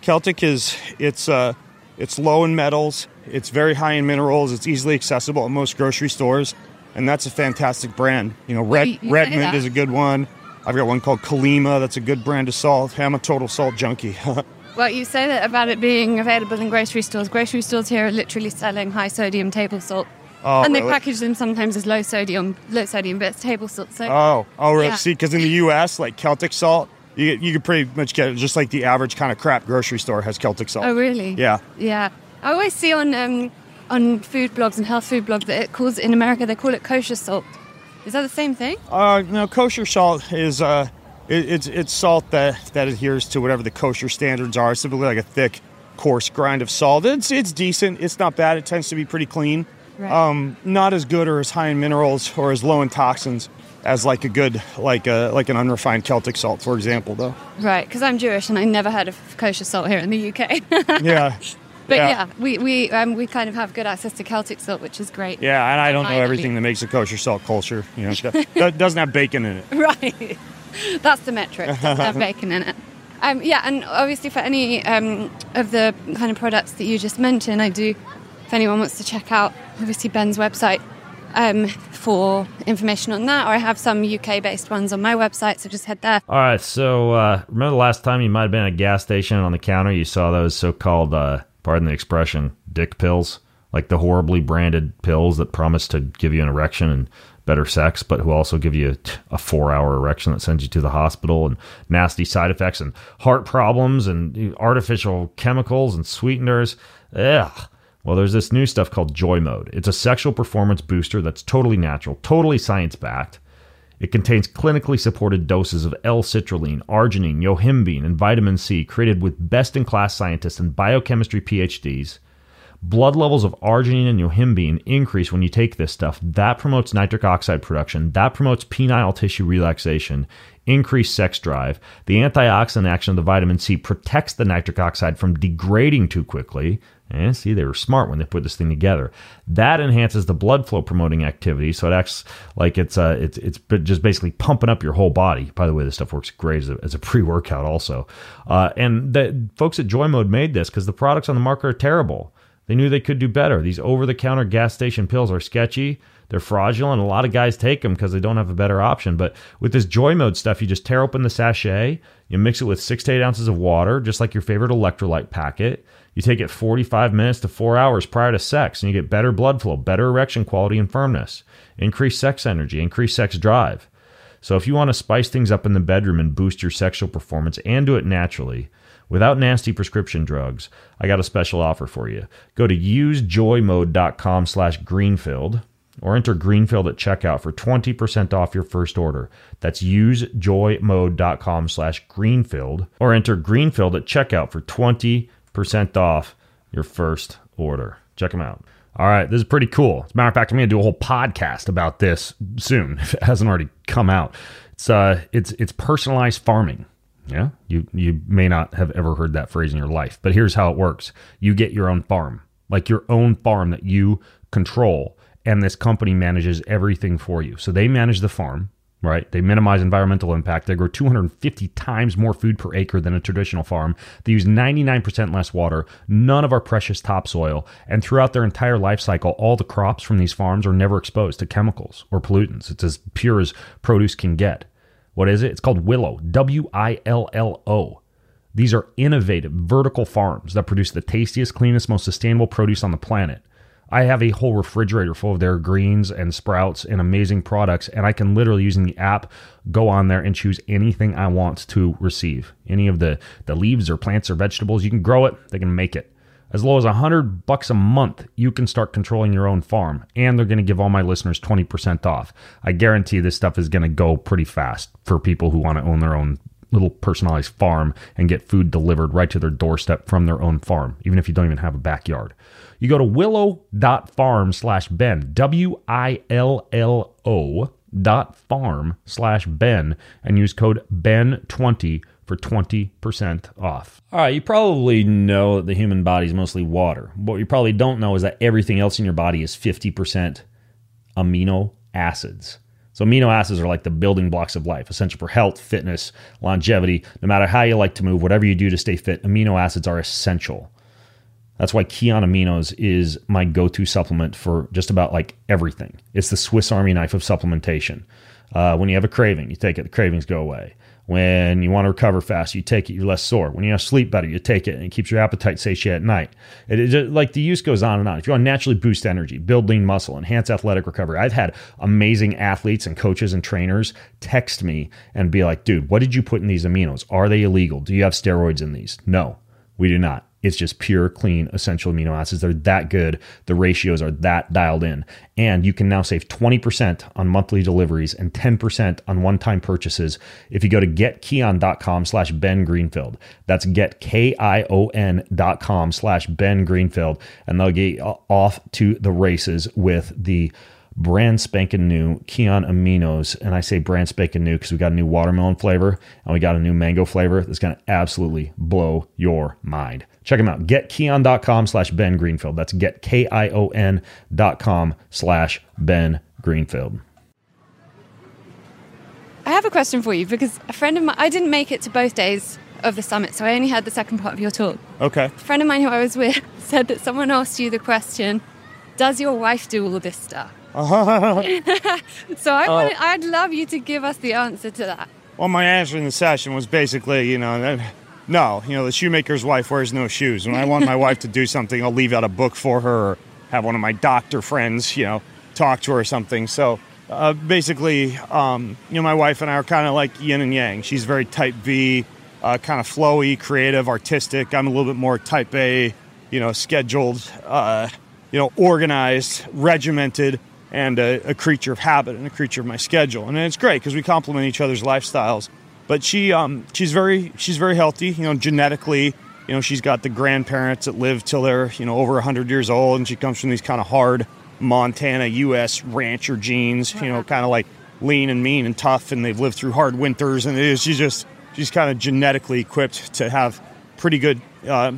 Celtic is it's uh, it's low in metals. It's very high in minerals. It's easily accessible at most grocery stores, and that's a fantastic brand. You know, Red you- you Redmond is a good one. I've got one called Colima. That's a good brand of salt. I'm a total salt junkie. Well, you say that about it being available in grocery stores. Grocery stores here are literally selling high sodium table salt. Oh, and they really? package them sometimes as low sodium, low sodium, but it's table salt. So Oh, oh, really? Yeah. See, because in the U.S., like Celtic salt, you you could pretty much get it just like the average kind of crap grocery store has Celtic salt. Oh, really? Yeah. Yeah. I always see on um, on food blogs and health food blogs that it calls in America they call it kosher salt. Is that the same thing? Uh, no, kosher salt is uh, it, it's it's salt that that adheres to whatever the kosher standards are. It's typically like a thick, coarse grind of salt. It's it's decent. It's not bad. It tends to be pretty clean. Right. Um, not as good or as high in minerals or as low in toxins as like a good like a like an unrefined Celtic salt, for example, though. Right, because I'm Jewish and I never heard of kosher salt here in the UK. Yeah. but Yeah. yeah, we we um, we kind of have good access to Celtic salt, which is great. Yeah, and I don't know everything that makes a kosher salt culture. You know, that, doesn't have bacon in it. Right. That's the metric. Doesn't have bacon in it. Um, yeah, and obviously for any um, of the kind of products that you just mentioned, I do. If anyone wants to check out, obviously Ben's website um, for information on that, or I have some UK-based ones on my website, so just head there. All right, so uh, remember the last time you might have been at a gas station on the counter you saw those so-called, uh, pardon the expression, dick pills, like the horribly branded pills that promise to give you an erection and better sex, but who also give you a four-hour erection that sends you to the hospital and nasty side effects and heart problems and artificial chemicals and sweeteners. Ugh. Well, there's this new stuff called Joy Mode. It's a sexual performance booster that's totally natural, totally science backed. It contains clinically supported doses of L-citrulline, arginine, yohimbine, and vitamin C created with best-in-class scientists and biochemistry PhDs. Blood levels of arginine and yohimbine increase when you take this stuff. That promotes nitric oxide production. That promotes penile tissue relaxation, increased sex drive. The antioxidant action of the vitamin C protects the nitric oxide from degrading too quickly. And see, they were smart when they put this thing together. That enhances the blood flow promoting activity, so it acts like it's uh, it's it's just basically pumping up your whole body. By the way, this stuff works great as a, as a pre workout, also. Uh, and the folks at Joy Mode made this because the products on the market are terrible. They knew they could do better. These over the counter gas station pills are sketchy. They're fraudulent. A lot of guys take them because they don't have a better option. But with this Joy Mode stuff, you just tear open the sachet, you mix it with six to eight ounces of water, just like your favorite electrolyte packet. You take it 45 minutes to four hours prior to sex, and you get better blood flow, better erection quality and firmness, increased sex energy, increased sex drive. So if you want to spice things up in the bedroom and boost your sexual performance and do it naturally, without nasty prescription drugs, I got a special offer for you. Go to usejoymode.com slash greenfield or enter greenfield at checkout for 20% off your first order. That's usejoymode.com slash greenfield or enter greenfield at checkout for 20% off your first order. Check them out. All right, this is pretty cool. As a matter of fact, I'm going to do a whole podcast about this soon if it hasn't already come out. It's uh, it's it's personalized farming. Yeah, you you may not have ever heard that phrase in your life, but here's how it works: you get your own farm, like your own farm that you control, and this company manages everything for you. So they manage the farm, right? They minimize environmental impact. They grow 250 times more food per acre than a traditional farm. They use 99% less water, none of our precious topsoil, and throughout their entire life cycle, all the crops from these farms are never exposed to chemicals or pollutants. It's as pure as produce can get. What is it? It's called Willow, W I L L O. These are innovative vertical farms that produce the tastiest, cleanest, most sustainable produce on the planet. I have a whole refrigerator full of their greens and sprouts and amazing products, and I can literally using the app go on there and choose anything I want to receive. Any of the the leaves or plants or vegetables, you can grow it, they can make it. As low as a hundred bucks a month, you can start controlling your own farm, and they're going to give all my listeners twenty percent off. I guarantee this stuff is going to go pretty fast for people who want to own their own little personalized farm and get food delivered right to their doorstep from their own farm, even if you don't even have a backyard. You go to willow.farm slash Ben, W I L L O dot farm slash Ben, and use code Ben20 for 20% off. All right, you probably know that the human body is mostly water. What you probably don't know is that everything else in your body is 50% amino acids. So, amino acids are like the building blocks of life, essential for health, fitness, longevity. No matter how you like to move, whatever you do to stay fit, amino acids are essential. That's why Kion Aminos is my go to supplement for just about like everything. It's the Swiss Army knife of supplementation. Uh, when you have a craving, you take it, the cravings go away. When you want to recover fast, you take it, you're less sore. When you sleep better, you take it, and it keeps your appetite satiated at night. It, it, like the use goes on and on. If you want to naturally boost energy, build lean muscle, enhance athletic recovery, I've had amazing athletes and coaches and trainers text me and be like, dude, what did you put in these aminos? Are they illegal? Do you have steroids in these? No, we do not. It's just pure, clean, essential amino acids. They're that good. The ratios are that dialed in. And you can now save 20% on monthly deliveries and 10% on one-time purchases if you go to getkion.com slash Ben Greenfield. That's getkion.com slash Ben Greenfield. And they'll get off to the races with the brand spanking new Kion Aminos. And I say brand spanking new because we got a new watermelon flavor and we got a new mango flavor that's going to absolutely blow your mind. Check them out. GetKion.com slash Ben Greenfield. That's getkion.com slash Ben Greenfield. I have a question for you because a friend of mine, I didn't make it to both days of the summit, so I only had the second part of your talk. Okay. A friend of mine who I was with said that someone asked you the question, Does your wife do all of this stuff? so I Oh. wanted, I'd love you to give us the answer to that. Well, my answer in the session was basically, you know, that, no, you know, the shoemaker's wife wears no shoes. When I want my wife to do something, I'll leave out a book for her or have one of my doctor friends, you know, talk to her or something. So uh, basically, um, you know, my wife and I are kind of like yin and yang. She's very type B, uh, kind of flowy, creative, artistic. I'm a little bit more type A, you know, scheduled, uh, you know, organized, regimented. And a, a creature of habit and a creature of my schedule. And it's great because we complement each other's lifestyles. But she um, she's very she's very healthy. You know, genetically, you know, she's got the grandparents that live till they're you know over 100 years old, and she comes from these kind of hard Montana U.S. rancher genes. You know, kind of like lean and mean and tough, and they've lived through hard winters. And it is, she's just she's kind of genetically equipped to have pretty good uh,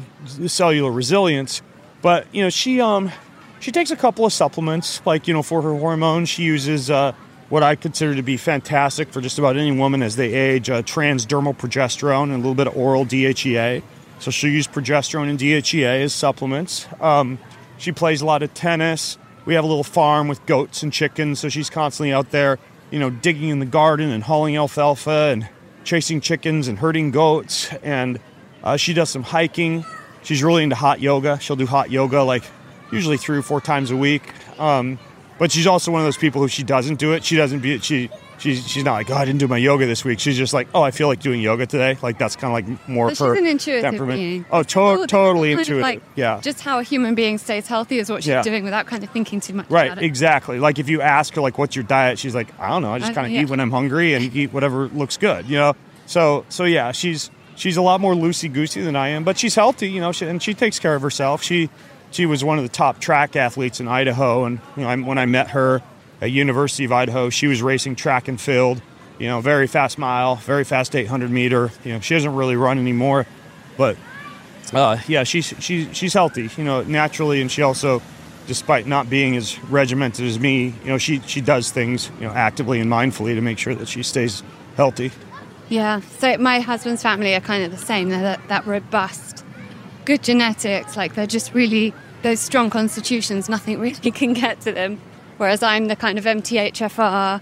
cellular resilience. But you know, she um she takes a couple of supplements, like you know, for her hormones. She uses uh, what I consider to be fantastic for just about any woman as they age: uh, transdermal progesterone and a little bit of oral DHEA. So she'll use progesterone and DHEA as supplements. Um, she plays a lot of tennis. We have a little farm with goats and chickens, so she's constantly out there, you know, digging in the garden and hauling alfalfa and chasing chickens and herding goats. And uh, she does some hiking. She's really into hot yoga. She'll do hot yoga like usually three or four times a week. Um, but she's also one of those people who she doesn't do it. She doesn't be she she's she's not like oh I didn't do my yoga this week. She's just like oh I feel like doing yoga today. Like that's kind of like more of her she's an intuitive temperament. being. Oh, to- Oh, totally intuitive. like yeah. Just how a human being stays healthy is what she's Yeah. doing without kind of thinking too much Right, about it. exactly. Like if you ask her like what's your diet, she's like, I don't know, I just kind of yeah. eat when I'm hungry and eat whatever looks good, you know. So so yeah, she's she's a lot more loosey goosey than I am, but she's healthy, you know, she, and she takes care of herself. She she was one of the top track athletes in Idaho, and you know, when I met her at University of Idaho, she was racing track and field, you know, very fast mile, very fast 800 meter. You know, she doesn't really run anymore, but uh, yeah, she's she's she's healthy, you know, naturally, and she also, despite not being as regimented as me, you know, she she does things, you know, actively and mindfully to make sure that she stays healthy. Yeah. So my husband's family are kind of the same. They're that, that robust, good genetics. Like they're just really those strong constitutions. Nothing really can get to them. Whereas I'm the kind of MTHFR.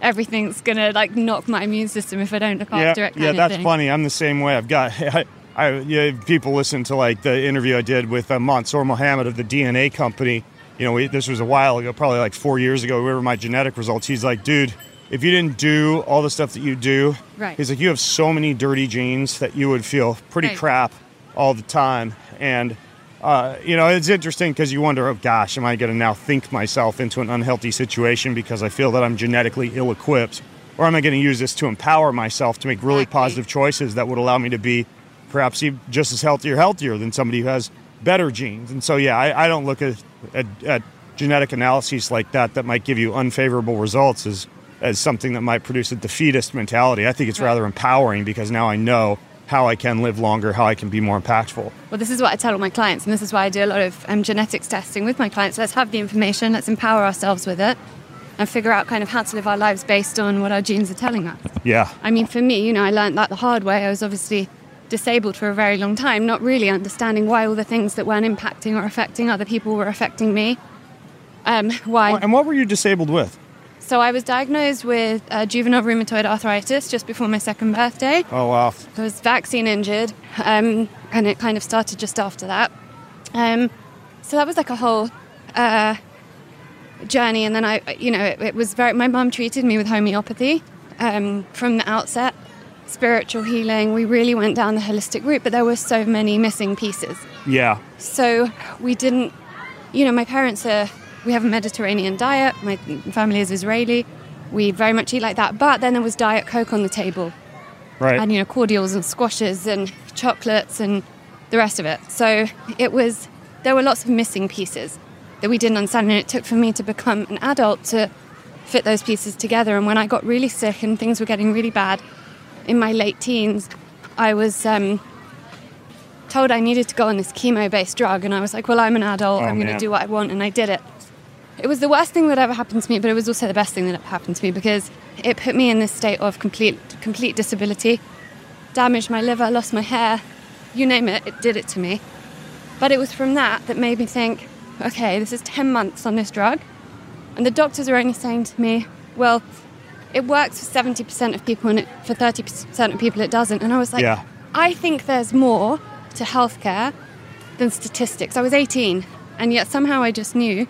Everything's gonna like knock my immune system if I don't look after yeah, it. Kind yeah, that's funny. I'm the same way. I've got. I, I yeah, people listen to like the interview I did with uh, Mansoor Mohammed of the DNA company. You know, we, this was a while ago, probably like four years ago. We were my genetic results. He's like, dude, if you didn't do all the stuff that you do, Right. he's like, you have so many dirty genes that you would feel pretty Right. crap all the time. And uh, you know, it's interesting because you wonder, oh gosh, am I going to now think myself into an unhealthy situation because I feel that I'm genetically ill-equipped, or am I going to use this to empower myself to make really Exactly. positive choices that would allow me to be perhaps even just as healthy or healthier than somebody who has better genes? And so, yeah, I, I don't look at, at, at genetic analyses like that that might give you unfavorable results as as something that might produce a defeatist mentality. I think it's Right. rather empowering because now I know how I can live longer, how I can be more impactful. Well, this is what I tell all my clients, and this is why I do a lot of um, genetics testing with my clients. Let's have the information, let's empower ourselves with it, and figure out kind of how to live our lives based on what our genes are telling us. Yeah. I mean, for me, you know, I learned that the hard way. I was obviously disabled for a very long time, not really understanding why all the things that weren't impacting or affecting other people were affecting me. Um, why? And what were you disabled with? So I was diagnosed with uh, juvenile rheumatoid arthritis just before my second birthday. Oh wow. I was vaccine injured, um, and it kind of started just after that. Um, so that was like a whole uh, journey, and then I, you know, it, it was very. My mum treated me with homeopathy um, from the outset, spiritual healing. We really went down the holistic route, but there were so many missing pieces. Yeah. So we didn't, you know, my parents are, we have a Mediterranean diet. My family is Israeli. We very much eat like that. But then there was Diet Coke on the table Right. and, you know, cordials and squashes and chocolates and the rest of it. So it was, there were lots of missing pieces that we didn't understand. And it took for me to become an adult to fit those pieces together. And when I got really sick and things were getting really bad in my late teens, I was um, told I needed to go on this chemo based drug. And I was like, well, I'm an adult. Oh, I'm going to do what I want. And I did it. It was the worst thing that ever happened to me, but it was also the best thing that ever happened to me because it put me in this state of complete, complete disability, damaged my liver, lost my hair, you name it, it did it to me. But it was from that that made me think, okay, this is 10 months on this drug, and the doctors are only saying to me, well, it works for 70% of people and it, for 30% of people it doesn't. And I was like, Yeah. I think there's more to healthcare than statistics. I was 18, and yet somehow I just knew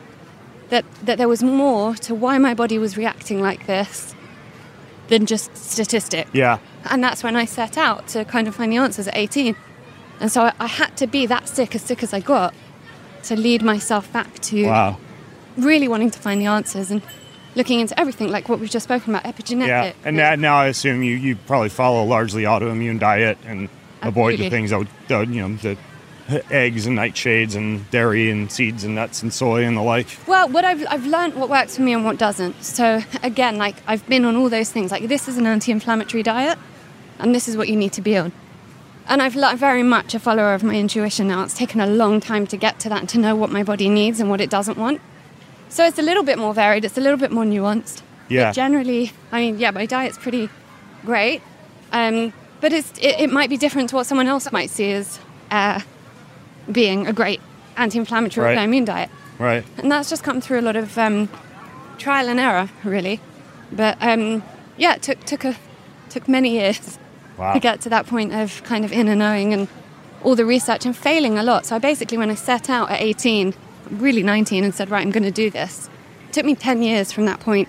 that, that there was more to why my body was reacting like this than just statistics. Yeah. And that's when I set out to kind of find the answers at 18. And so I, I had to be that sick, as sick as I got, to lead myself back to Wow. really wanting to find the answers and looking into everything, like what we've just spoken about, epigenetics. Yeah, and now, now I assume you, you probably follow a largely autoimmune diet and avoid the things that would, that you know, the eggs and nightshades and dairy and seeds and nuts and soy and the like. Well, what I've I've learned what works for me and what doesn't. So again, like I've been on all those things. Like this is an anti-inflammatory diet, and this is what you need to be on. And I've le- very much a follower of my intuition now. It's taken a long time to get to that and to know what my body needs and what it doesn't want. So it's a little bit more varied. It's a little bit more nuanced. Yeah. But generally, I mean, yeah, my diet's pretty great. Um, but it's, it, it might be different to what someone else might see as uh, being a great anti-inflammatory Right. autoimmune diet Right. and that's just come through a lot of um, trial and error, really. But um, yeah, it took took a took many years Wow. to get to that point of kind of inner knowing and all the research and failing a lot. So I basically, when I set out at 18, really 19, and said, right, I'm going to do this. It took me 10 years from that point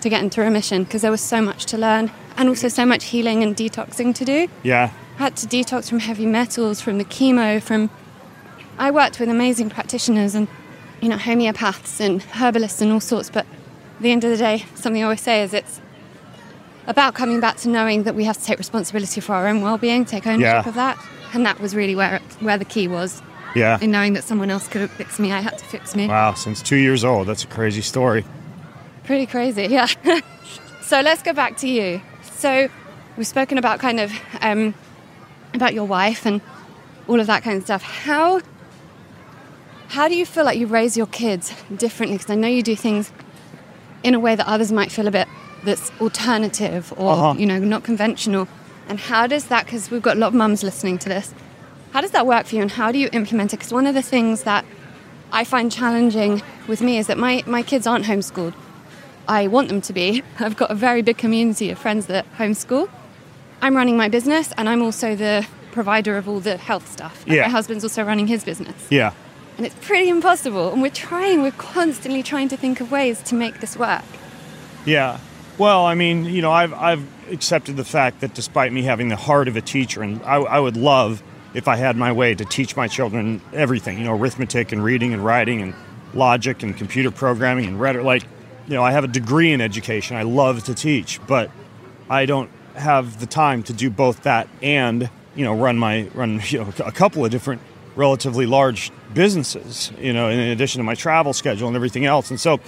to get into remission because there was so much to learn and also so much healing and detoxing to do Yeah. had to detox from heavy metals, from the chemo, from. I worked with amazing practitioners and, you know, homeopaths and herbalists and all sorts, but at the end of the day, something I always say is it's about coming back to knowing that we have to take responsibility for our own well-being, take ownership Yeah. of that, and that was really where where the key was. Yeah. In knowing that someone else could have fixed me, I had to fix me. Wow. Since two years old. That's a crazy story. Pretty crazy, yeah. so let's go back to you. So we've spoken about kind of um, about your wife and all of that kind of stuff. How how do you feel like you raise your kids differently? Because I know you do things in a way that others might feel a bit that's alternative or Uh-huh. you know not conventional. And how does that? Because we've got a lot of mums listening to this. How does that work for you, and how do you implement it? Because one of the things that I find challenging with me is that my, my kids aren't homeschooled. I want them to be. I've got a very big community of friends that homeschool. I'm running my business and I'm also the provider of all the health stuff. Yeah. My husband's also running his business. Yeah. And it's pretty impossible. And we're trying, we're constantly trying to think of ways to make this work. Yeah. Well, I mean, you know, I've, I've accepted the fact that despite me having the heart of a teacher, and I, I would love if I had my way to teach my children everything, you know, arithmetic and reading and writing and logic and computer programming and rhetoric. Like, you know, I have a degree in education. I love to teach, but I don't have the time to do both that and, you know, run my, run, you know, a couple of different relatively large businesses, you know, in addition to my travel schedule and everything else. And so,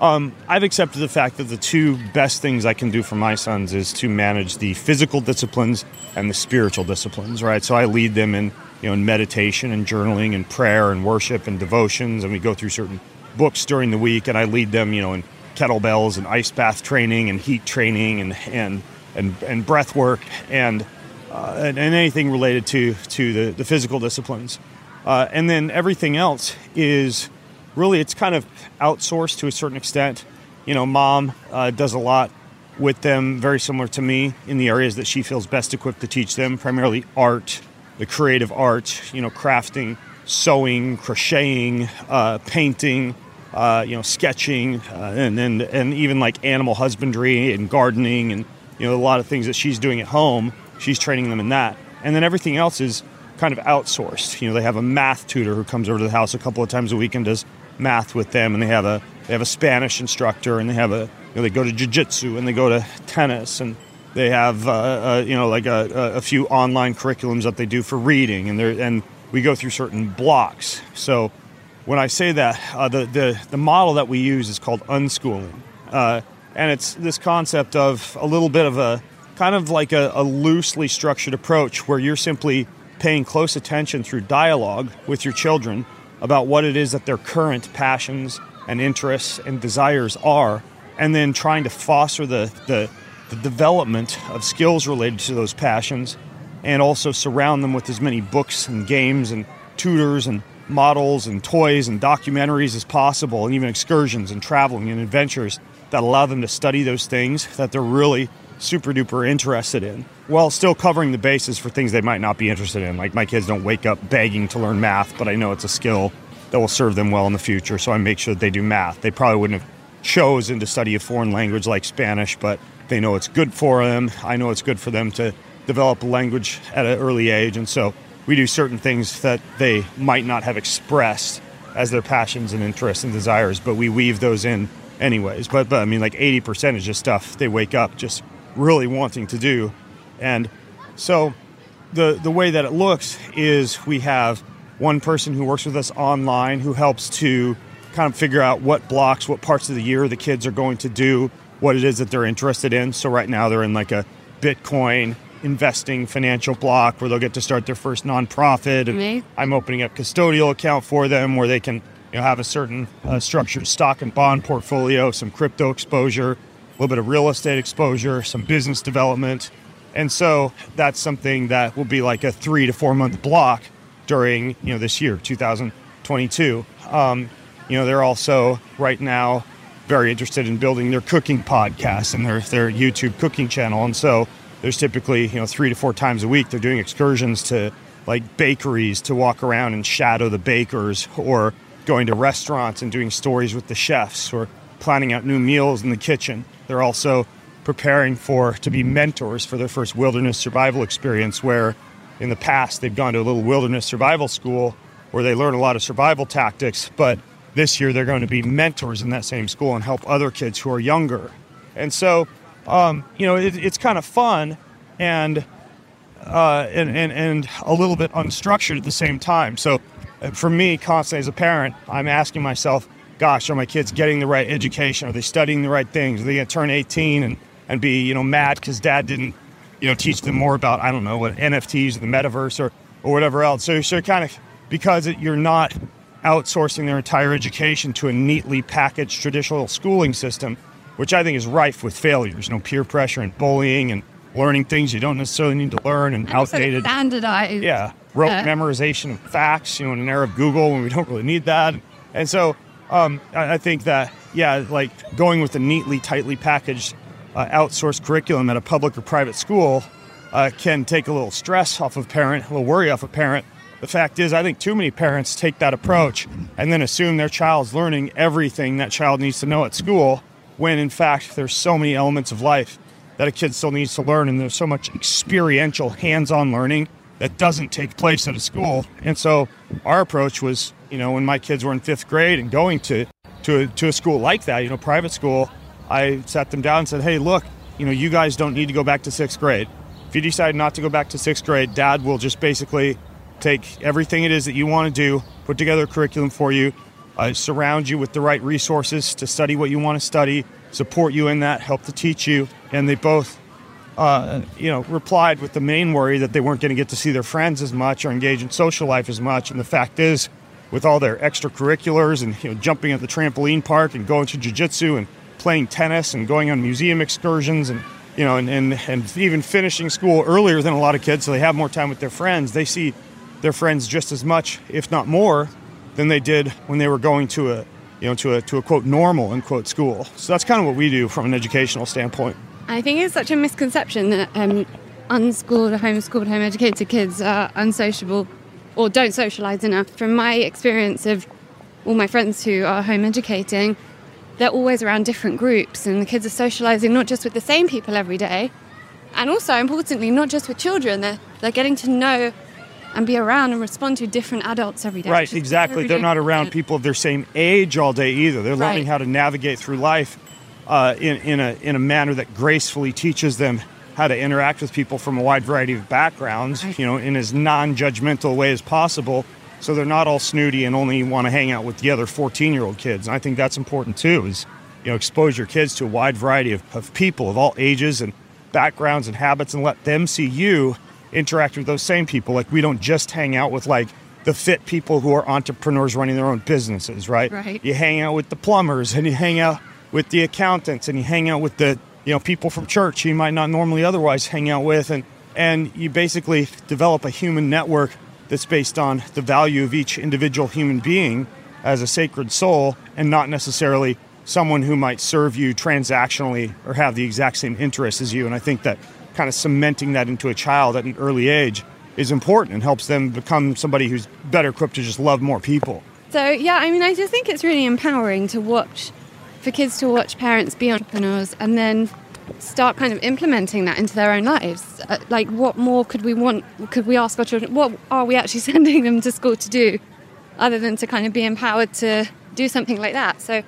um, I've accepted the fact that the two best things I can do for my sons is to manage the physical disciplines and the spiritual disciplines, right? So I lead them in, you know, in meditation and journaling and prayer and worship and devotions, and we go through certain books during the week, and I lead them, you know, in kettlebells and ice bath training and heat training and and and, and breath work and, uh, and and anything related to to the, the physical disciplines, uh, and then everything else is really it's kind of outsourced to a certain extent. You know, mom uh, does a lot with them, very similar to me in the areas that she feels best equipped to teach them, primarily art, the creative arts, you know, crafting, sewing, crocheting, uh, painting, uh, you know, sketching, uh, and, and and even like animal husbandry and gardening, and you know, a lot of things that she's doing at home. She's training them in that, and then everything else is kind of outsourced. You know, they have a math tutor who comes over to the house a couple of times a week and does math with them, and they have a they have a Spanish instructor, and they have a you know, they go to jujitsu and they go to tennis, and they have uh, uh, you know like a, a- a few online curriculums that they do for reading, and they're and we go through certain blocks. So when I say that, uh, the, the the model that we use is called unschooling, uh, and it's this concept of a little bit of a kind of like a, a loosely structured approach where you're simply paying close attention through dialogue with your children about what it is that their current passions and interests and desires are, and then trying to foster the, the, the development of skills related to those passions, and also surround them with as many books and games and tutors and models and toys and documentaries as possible, and even excursions and traveling and adventures that allow them to study those things that they're really super duper interested in while still covering the bases for things they might not be interested in. Like my kids don't wake up begging to learn math, but I know it's a skill that will serve them well in the future, so I make sure that they do math. They probably wouldn't have chosen to study a foreign language like Spanish, but they know it's good for them. I know it's good for them to develop a language at an early age, and so we do certain things that they might not have expressed as their passions and interests and desires, but we weave those in anyways. But, but I mean, like 80% is just stuff they wake up just really wanting to do. And so the, the way that it looks is we have one person who works with us online who helps to kind of figure out what blocks, what parts of the year the kids are going to do, what it is that they're interested in. So right now they're in like a Bitcoin investing financial block where they'll get to start their first nonprofit. And Me? I'm opening up custodial account for them where they can you know, have a certain uh, structured stock and bond portfolio, some crypto exposure, a little bit of real estate exposure, some business development. And so that's something that will be like a three to four month block during you know this year, 2022. Um, you know, they're also right now very interested in building their cooking podcast and their their YouTube cooking channel. And so there's typically you know three to four times a week they're doing excursions to like bakeries to walk around and shadow the bakers or going to restaurants and doing stories with the chefs or planning out new meals in the kitchen. They're also preparing for to be mentors for their first wilderness survival experience where in the past they've gone to a little wilderness survival school where they learn a lot of survival tactics, but this year they're going to be mentors in that same school and help other kids who are younger. And so, um, you know, it, it's kind of fun and, uh, and, and, and a little bit unstructured at the same time. So uh, for me, constantly as a parent, I'm asking myself, gosh, are my kids getting the right education? Are they studying the right things? Are they going to turn 18 and, and be, you know, mad because dad didn't, you know, teach them more about, I don't know, what NFTs or the metaverse or, or whatever else. So, so kind of because it, you're not outsourcing their entire education to a neatly packaged traditional schooling system, which I think is rife with failures, you know, peer pressure and bullying and learning things you don't necessarily need to learn and, And outdated. standardized. Yeah, rote Uh, memorization of facts, you know, in an era of Google when we don't really need that. And so um, I, I think that, yeah, like going with a neatly, tightly packaged uh, outsourced curriculum at a public or private school uh, can take a little stress off of parent, a little worry off of parent. The fact is, I think too many parents take that approach and then assume their child's learning everything that child needs to know at school, when in fact there's so many elements of life that a kid still needs to learn, and there's so much experiential, hands-on learning that doesn't take place at a school. And so our approach was, you know, when my kids were in fifth grade and going to to a, to a school like that, you know, private school, I sat them down and said, hey, look, you know, you guys don't need to go back to sixth grade. If you decide not to go back to sixth grade, dad will just basically take everything it is that you want to do, put together a curriculum for you, uh, surround you with the right resources to study what you want to study, support you in that, help to teach you. And they both, uh, you know, replied with the main worry that they weren't going to get to see their friends as much or engage in social life as much. And the fact is, with all their extracurriculars and you know, jumping at the trampoline park and going to jujitsu and playing tennis and going on museum excursions and you know, and, and, and even finishing school earlier than a lot of kids, so they have more time with their friends. They see their friends just as much, if not more, than they did when they were going to a, you know, to a to a quote normal unquote school. So that's kind of what we do from an educational standpoint. I think it's such a misconception that um, unschooled, homeschooled, home educated kids are unsociable or don't socialize enough. From my experience of all my friends who are home educating, they're always around different groups, and the kids are socializing not just with the same people every day, and also importantly, not just with children. They're they're getting to know and be around and respond to different adults every day. Right, exactly. They're not around people of their same age all day either. They're learning Right. how to navigate through life uh, in, in, a, in a manner that gracefully teaches them how to interact with people from a wide variety of backgrounds, Right. you know, in as non-judgmental way as possible. So they're not all snooty and only want to hang out with the other 14-year-old kids. And I think that's important too. Is you know, expose your kids to a wide variety of, of people of all ages and backgrounds and habits, and let them see you interact with those same people. Like we don't just hang out with like the fit people who are entrepreneurs running their own businesses, right? Right. You hang out with the plumbers and you hang out with the accountants and you hang out with the you know people from church you might not normally otherwise hang out with and and you basically develop a human network that's based on the value of each individual human being as a sacred soul and not necessarily someone who might serve you transactionally or have the exact same interests as you and I think that kind of cementing that into a child at an early age is important and helps them become somebody who's better equipped to just love more people. So yeah, I mean, I just think it's really empowering to watch, for kids to watch parents be entrepreneurs and then start kind of implementing that into their own lives. Uh, like, what more could we want? Could we ask our children? What are we actually sending them to school to do, other than to kind of be empowered to do something like that. So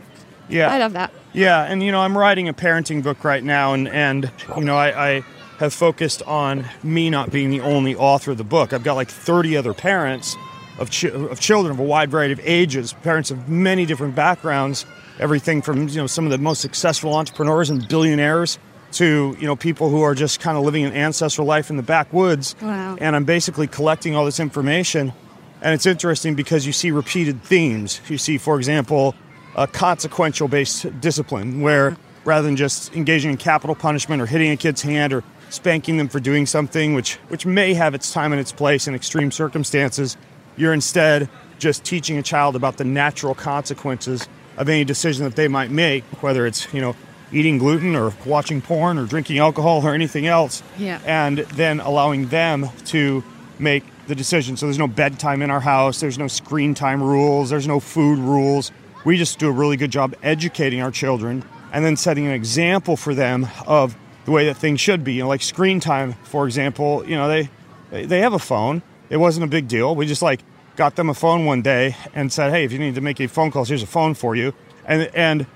Yeah. I love that. Yeah, and you know, I'm writing a parenting book right now, and and you know, I, I have focused on me not being the only author of the book. I've got like 30 other parents of ch- of children of a wide variety of ages, parents of many different backgrounds, everything from you know some of the most successful entrepreneurs and billionaires to you know people who are just kind of living an ancestral life in the backwoods. Wow. And I'm basically collecting all this information, and it's interesting because you see repeated themes. You see, for example, a consequential based discipline where rather than just engaging in capital punishment or hitting a kid's hand or spanking them for doing something which which may have its time and its place in extreme circumstances you're instead just teaching a child about the natural consequences of any decision that they might make whether it's you know eating gluten or watching porn or drinking alcohol or anything else Yeah. and then allowing them to make the decision. So there's no bedtime in our house, there's no screen time rules, there's no food rules. We just do a really good job educating our children and then setting an example for them of the way that things should be. You know, like screen time, for example, you know, they they they have a phone. It wasn't a big deal. We just like got them a phone one day and said, "Hey, if you need to make any phone calls, here's a phone for you." And and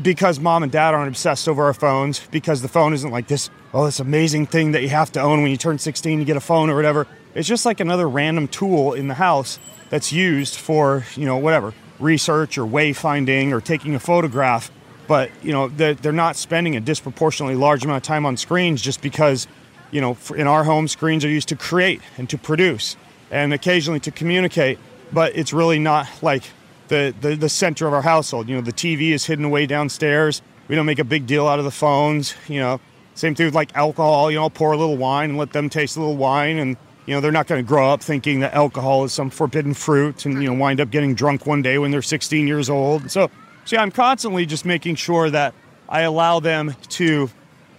because mom and dad aren't obsessed over our phones, because the phone isn't like this, oh, this amazing thing that you have to own when you turn 16 to get a phone or whatever. It's just like another random tool in the house that's used for, you know, whatever, research or wayfinding or taking a photograph. But, you know, they're, they're not spending a disproportionately large amount of time on screens just because, you know, in our home, screens are used to create and to produce and occasionally to communicate. But it's really not like the, the, the center of our household. You know, the TV is hidden away downstairs. We don't make a big deal out of the phones. You know, same thing with like alcohol. You know, pour a little wine and let them taste a little wine, and you know they're not going to grow up thinking that alcohol is some forbidden fruit, and you know wind up getting drunk one day when they're 16 years old. So, so yeah, I'm constantly just making sure that I allow them to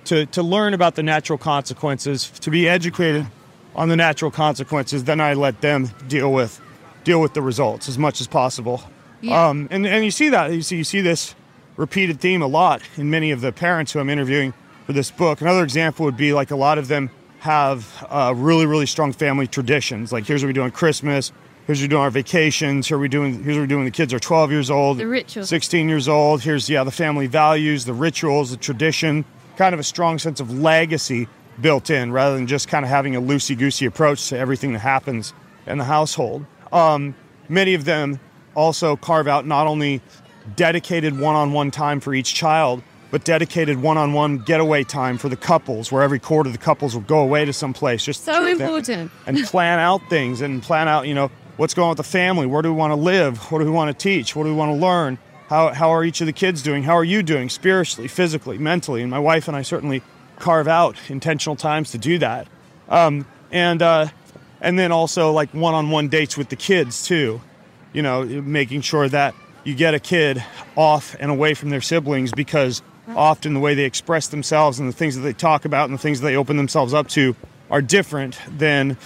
to to learn about the natural consequences, to be educated on the natural consequences. Then I let them deal with deal with the results as much as possible. Yeah. Um, and and you see that you see you see this repeated theme a lot in many of the parents who I'm interviewing for this book. Another example would be like a lot of them have uh, really really strong family traditions. Like here's what we do on Christmas. Here's what we do on our vacations. Here we doing. Here's what we do when the kids are 12 years old, The rituals. 16 years old. Here's yeah the family values, the rituals, the tradition. Kind of a strong sense of legacy built in, rather than just kind of having a loosey goosey approach to everything that happens in the household. Um, many of them also carve out not only dedicated one-on-one time for each child, but dedicated one-on-one getaway time for the couples, where every quarter the couples will go away to some place. Just So important. and plan out things and plan out, you know, what's going on with the family. Where do we want to live? What do we want to teach? What do we want to learn? How, how are each of the kids doing? How are you doing spiritually, physically, mentally? And my wife and I certainly carve out intentional times to do that. Um, and uh, and then also like one-on-one dates with the kids too. You know, making sure that you get a kid off and away from their siblings because often the way they express themselves and the things that they talk about and the things that they open themselves up to are different than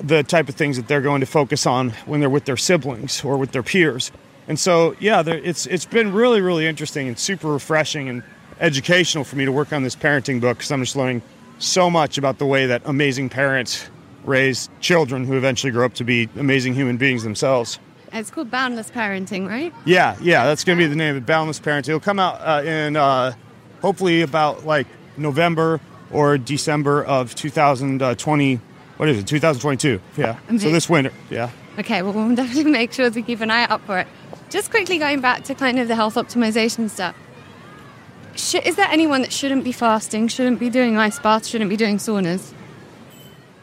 the type of things that they're going to focus on when they're with their siblings or with their peers. And so, yeah, there, it's it's been really really interesting and super refreshing and educational for me to work on this parenting book because I'm just learning so much about the way that amazing parents raise children who eventually grow up to be amazing human beings themselves. It's called Boundless Parenting, right? Yeah, yeah, that's going to be the name of it, Boundless Parenting. It'll come out uh, in uh, hopefully about like November or December of 2020. What is it? 2022. Yeah. So this winter. Yeah. Okay, well, we'll definitely make sure to keep an eye out for it. Just quickly going back to kind of the health optimization stuff. Sh- is there anyone that shouldn't be fasting, shouldn't be doing ice baths, shouldn't be doing saunas?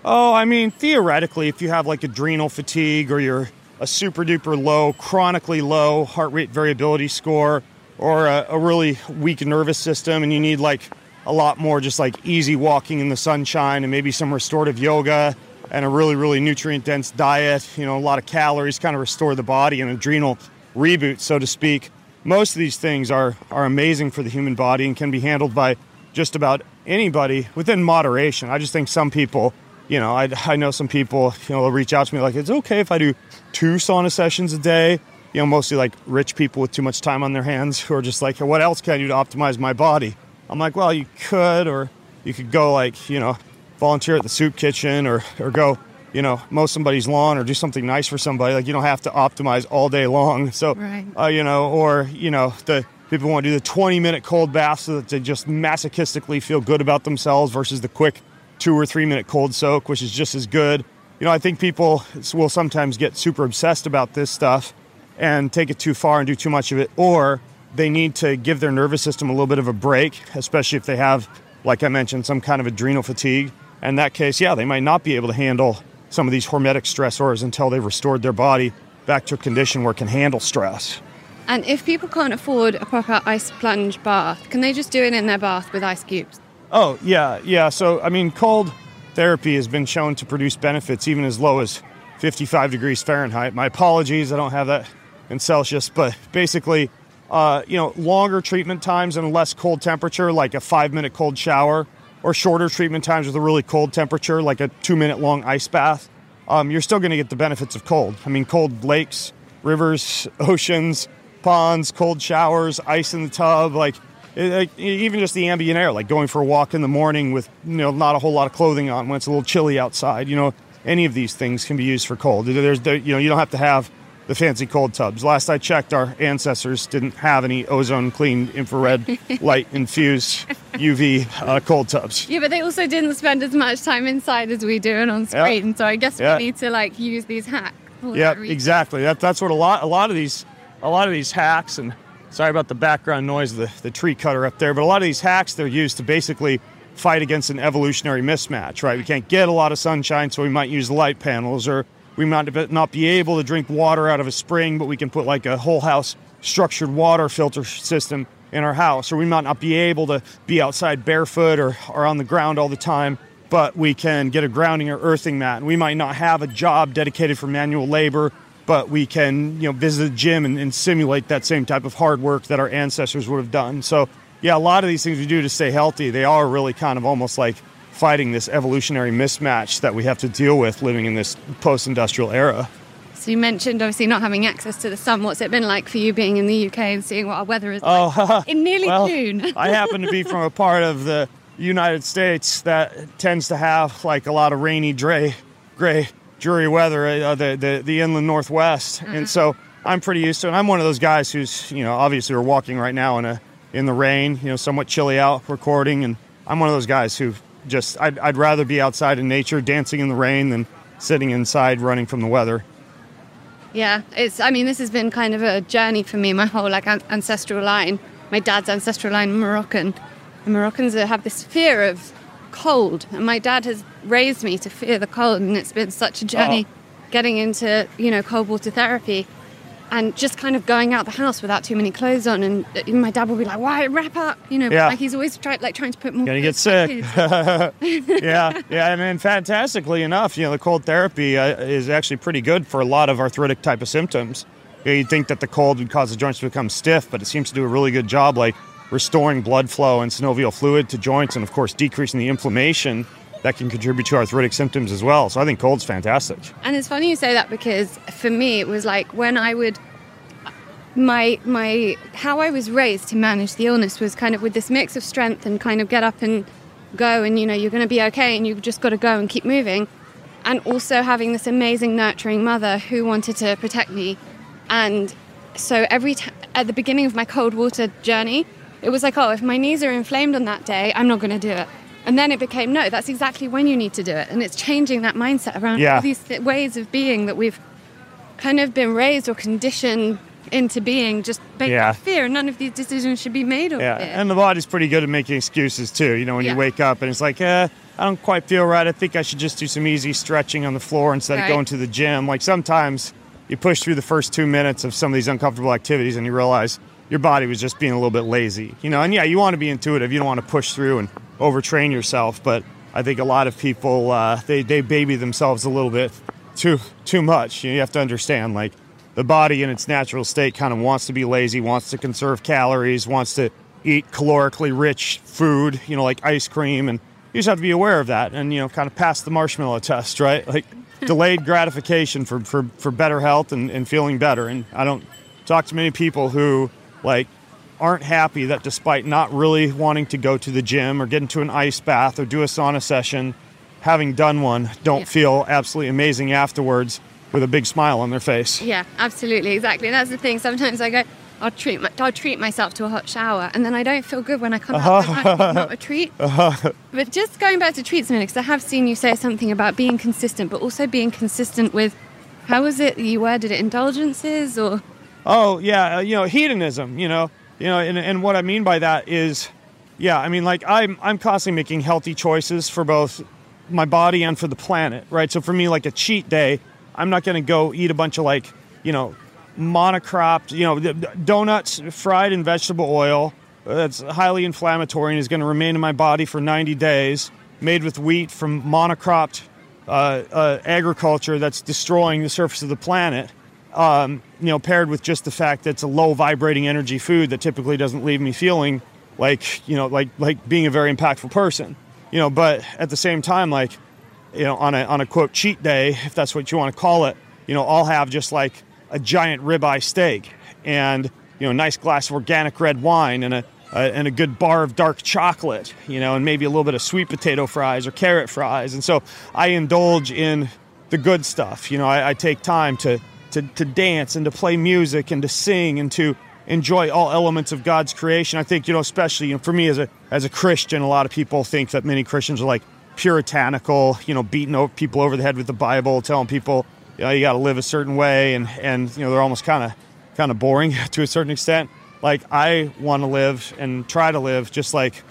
Oh, I mean, theoretically, if you have like adrenal fatigue or you're a super duper low, chronically low heart rate variability score, or a, a really weak nervous system, and you need like a lot more just like easy walking in the sunshine and maybe some restorative yoga and a really, really nutrient dense diet, you know, a lot of calories, kind of restore the body and adrenal reboot, so to speak. Most of these things are, are amazing for the human body and can be handled by just about anybody within moderation. I just think some people, you know, I, I know some people, you know, they'll reach out to me like, it's okay if I do two sauna sessions a day. You know, mostly like rich people with too much time on their hands who are just like, what else can I do to optimize my body? I'm like, well, you could, or you could go like, you know, volunteer at the soup kitchen or, or go you know, mow somebody's lawn or do something nice for somebody. Like you don't have to optimize all day long. So, Right. uh, you know, or you know, the people want to do the 20 minute cold bath so that they just masochistically feel good about themselves versus the quick two or three minute cold soak, which is just as good. You know, I think people will sometimes get super obsessed about this stuff and take it too far and do too much of it, or they need to give their nervous system a little bit of a break, especially if they have, like I mentioned, some kind of adrenal fatigue. In that case, yeah, they might not be able to handle some of these hormetic stressors until they've restored their body back to a condition where it can handle stress. And if people can't afford a proper ice plunge bath, can they just do it in their bath with ice cubes? Oh, yeah, yeah. So, I mean, cold therapy has been shown to produce benefits even as low as 55 degrees Fahrenheit. My apologies, I don't have that in Celsius, but basically, uh, you know, longer treatment times and less cold temperature, like a five minute cold shower, or shorter treatment times with a really cold temperature, like a two minute long ice bath, um, you're still going to get the benefits of cold. I mean, cold lakes, rivers, oceans, ponds, cold showers, ice in the tub, like, it- even just the ambient air, like going for a walk in the morning with you know not a whole lot of clothing on when it's a little chilly outside. You know, any of these things can be used for cold. There's there, you know you don't have to have the fancy cold tubs. Last I checked, our ancestors didn't have any ozone clean infrared light infused UV uh, cold tubs. Yeah, but they also didn't spend as much time inside as we do and on Yeah. screen. So I guess Yeah. we need to like use these hacks. Yeah, that exactly. That, that's what a lot a lot of these a lot of these hacks and sorry about the background noise of the, the tree cutter up there, but a lot of these hacks they're used to basically fight against an evolutionary mismatch, right? We can't get a lot of sunshine, so we might use light panels, or we might not be able to drink water out of a spring, but we can put like a whole house structured water filter system in our house, or we might not be able to be outside barefoot or, or on the ground all the time, but we can get a grounding or earthing mat. And we might not have a job dedicated for manual labor, but we can, you know, visit the gym and, and simulate that same type of hard work that our ancestors would have done. So, yeah, a lot of these things we do to stay healthy, they are really kind of almost like fighting this evolutionary mismatch that we have to deal with living in this post-industrial era. So you mentioned obviously not having access to the sun. What's it been like for you being in the UK and seeing what our weather is like Oh, in nearly well, June? I happen to be from a part of the United States that tends to have like a lot of rainy, gray, gray, dreary weather. Uh, the, the the inland northwest, and so I'm pretty used to it. I'm one of those guys who's you know obviously we're walking right now in a in the rain, you know, somewhat chilly out, recording, and I'm one of those guys who just I'd, I'd rather be outside in nature, dancing in the rain, than sitting inside running from the weather. Yeah, it's. I mean, this has been kind of a journey for me. My whole like an- ancestral line, my dad's ancestral line, Moroccan. And Moroccans have this fear of cold, and my dad has raised me to fear the cold, and it's been such a journey getting into you know cold water therapy. And just kind of going out the house without too many clothes on, and uh, my dad will be like, "Why wrap up?" You know, Yeah. like he's always trying, like trying to put more. Gonna get sick. yeah, yeah, and then fantastically enough, you know, the cold therapy uh, is actually pretty good for a lot of arthritic type of symptoms. You know, you'd think that the cold would cause the joints to become stiff, but it seems to do a really good job, like restoring blood flow and synovial fluid to joints, and of course, decreasing the inflammation that can contribute to arthritic symptoms as well. So I think cold's fantastic. And it's funny you say that because for me it was like when I would my my how I was raised to manage the illness was kind of with this mix of strength and kind of get up and go and you know you're going to be okay and you've just got to go and keep moving and also having this amazing nurturing mother who wanted to protect me and so every time at the beginning of my cold water journey it was like oh if my knees are inflamed on that day I'm not going to do it and then it became no that's exactly when you need to do it and it's changing that mindset around Yeah. all these th- ways of being that we've kind of been raised or conditioned into being just based Yeah. on fear. None of these decisions should be made of Yeah, fear. and the body's pretty good at making excuses too. You know, when Yeah. you wake up and it's like, eh, I don't quite feel right. I think I should just do some easy stretching on the floor instead Right. of going to the gym. Like sometimes you push through the first two minutes of some of these uncomfortable activities and you realize your body was just being a little bit lazy. You know, and yeah, you want to be intuitive. You don't want to push through and overtrain yourself. But I think a lot of people uh, they they baby themselves a little bit too too much. You have to understand like the body in its natural state kind of wants to be lazy, wants to conserve calories, wants to eat calorically rich food, you know, like ice cream. And you just have to be aware of that and, you know, kind of pass the marshmallow test, right? Like delayed gratification for, for, for better health and, and feeling better. And I don't talk to many people who, like, aren't happy that despite not really wanting to go to the gym or get into an ice bath or do a sauna session, having done one, don't Yeah. feel absolutely amazing afterwards with a big smile on their face. Yeah, absolutely, exactly. That's the thing. Sometimes I go, I'll treat my, I'll treat myself to a hot shower, and then I don't feel good when I come out. I can't not a treat. Uh-huh. But just going back to treats a minute, because I have seen you say something about being consistent, but also being consistent with how was it you worded it? Indulgences or Oh yeah, uh, you know hedonism. You know, you know, and, and what I mean by that is, yeah, I mean like I'm I'm constantly making healthy choices for both my body and for the planet, right? So for me, like a cheat day, I'm not going to go eat a bunch of like you know monocropped, you know, donuts fried in vegetable oil. uh, That's highly inflammatory and is going to remain in my body for 90 days. Made with wheat from monocropped uh, uh, agriculture that's destroying the surface of the planet um, you know, paired with just the fact that it's a low vibrating energy food that typically doesn't leave me feeling like, you know, like like being a very impactful person. You know, but at the same time, like, you know, on a on a quote cheat day, if that's what you want to call it, you know, I'll have just like a giant ribeye steak and you know, a nice glass of organic red wine and a uh, and a good bar of dark chocolate, you know, and maybe a little bit of sweet potato fries or carrot fries. And so I indulge in the good stuff. You know, I, I take time to, to, to dance and to play music and to sing and to enjoy all elements of God's creation. I think, you know, especially you know, for me as a, as a Christian, a lot of people think that many Christians are like puritanical, you know, beating o- people over the head with the Bible, telling people, you know, you got to live a certain way. And, and, you know, they're almost kind of, kind of boring to a certain extent. Like I want to live and try to live just like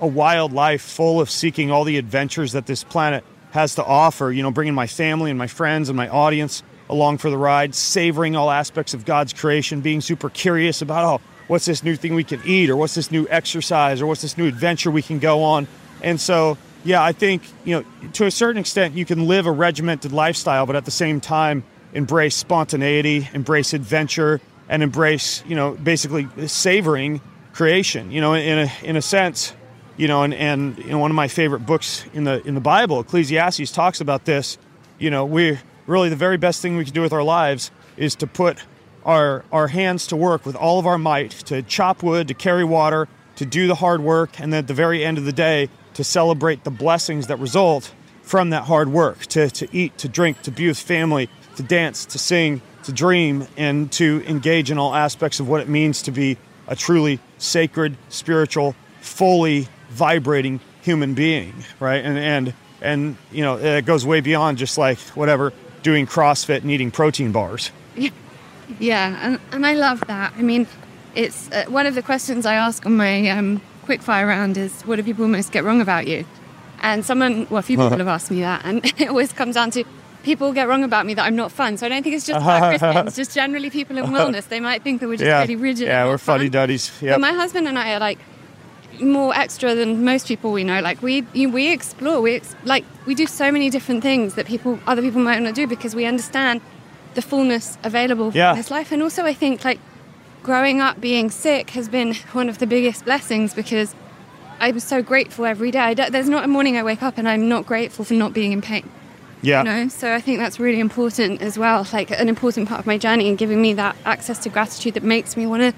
a wild life full of seeking all the adventures that this planet has to offer. You know, bringing my family and my friends and my audience along for the ride, savoring all aspects of God's creation, being super curious about, oh, what's this new thing we can eat, or what's this new exercise, or what's this new adventure we can go on. And so, yeah, I think, you know, to a certain extent, you can live a regimented lifestyle, but at the same time, embrace spontaneity, embrace adventure, and embrace, you know, basically savoring creation. You know, in a in a sense, you know, and and you know, one of my favorite books in the in the Bible, Ecclesiastes, talks about this. You know, we really the very best thing we can do with our lives is to put our our hands to work with all of our might to chop wood, to carry water, to do the hard work, and then at the very end of the day to celebrate the blessings that result from that hard work, to, to eat, to drink, to be with family, to dance, to sing, to dream, and to engage in all aspects of what it means to be a truly sacred, spiritual, fully vibrating human being, right? And and and you know it goes way beyond just like whatever doing CrossFit and eating protein bars. Yeah, yeah, and, and I love that. I mean, it's uh, one of the questions I ask on my um, quickfire round is, what do people most get wrong about you? And someone, well, a few people have asked me that, and it always comes down to people get wrong about me that I'm not fun. So I don't think it's just about Christians, just generally people in wellness. They might think that we're just yeah, really rigid. yeah, we're funny duddies. But Yeah, my husband and I are like more extra than most people we know. Like we you- we explore, we ex- like we do so many different things that people other people might not do because we understand the fullness available Yeah. in this life. And also, I think like growing up being sick has been one of the biggest blessings because I'm so grateful every day. I there's not a morning I wake up and I'm not grateful for not being in pain. yeah. You know, so I think that's really important as well. Like an important part of my journey and giving me that access to gratitude that makes me want to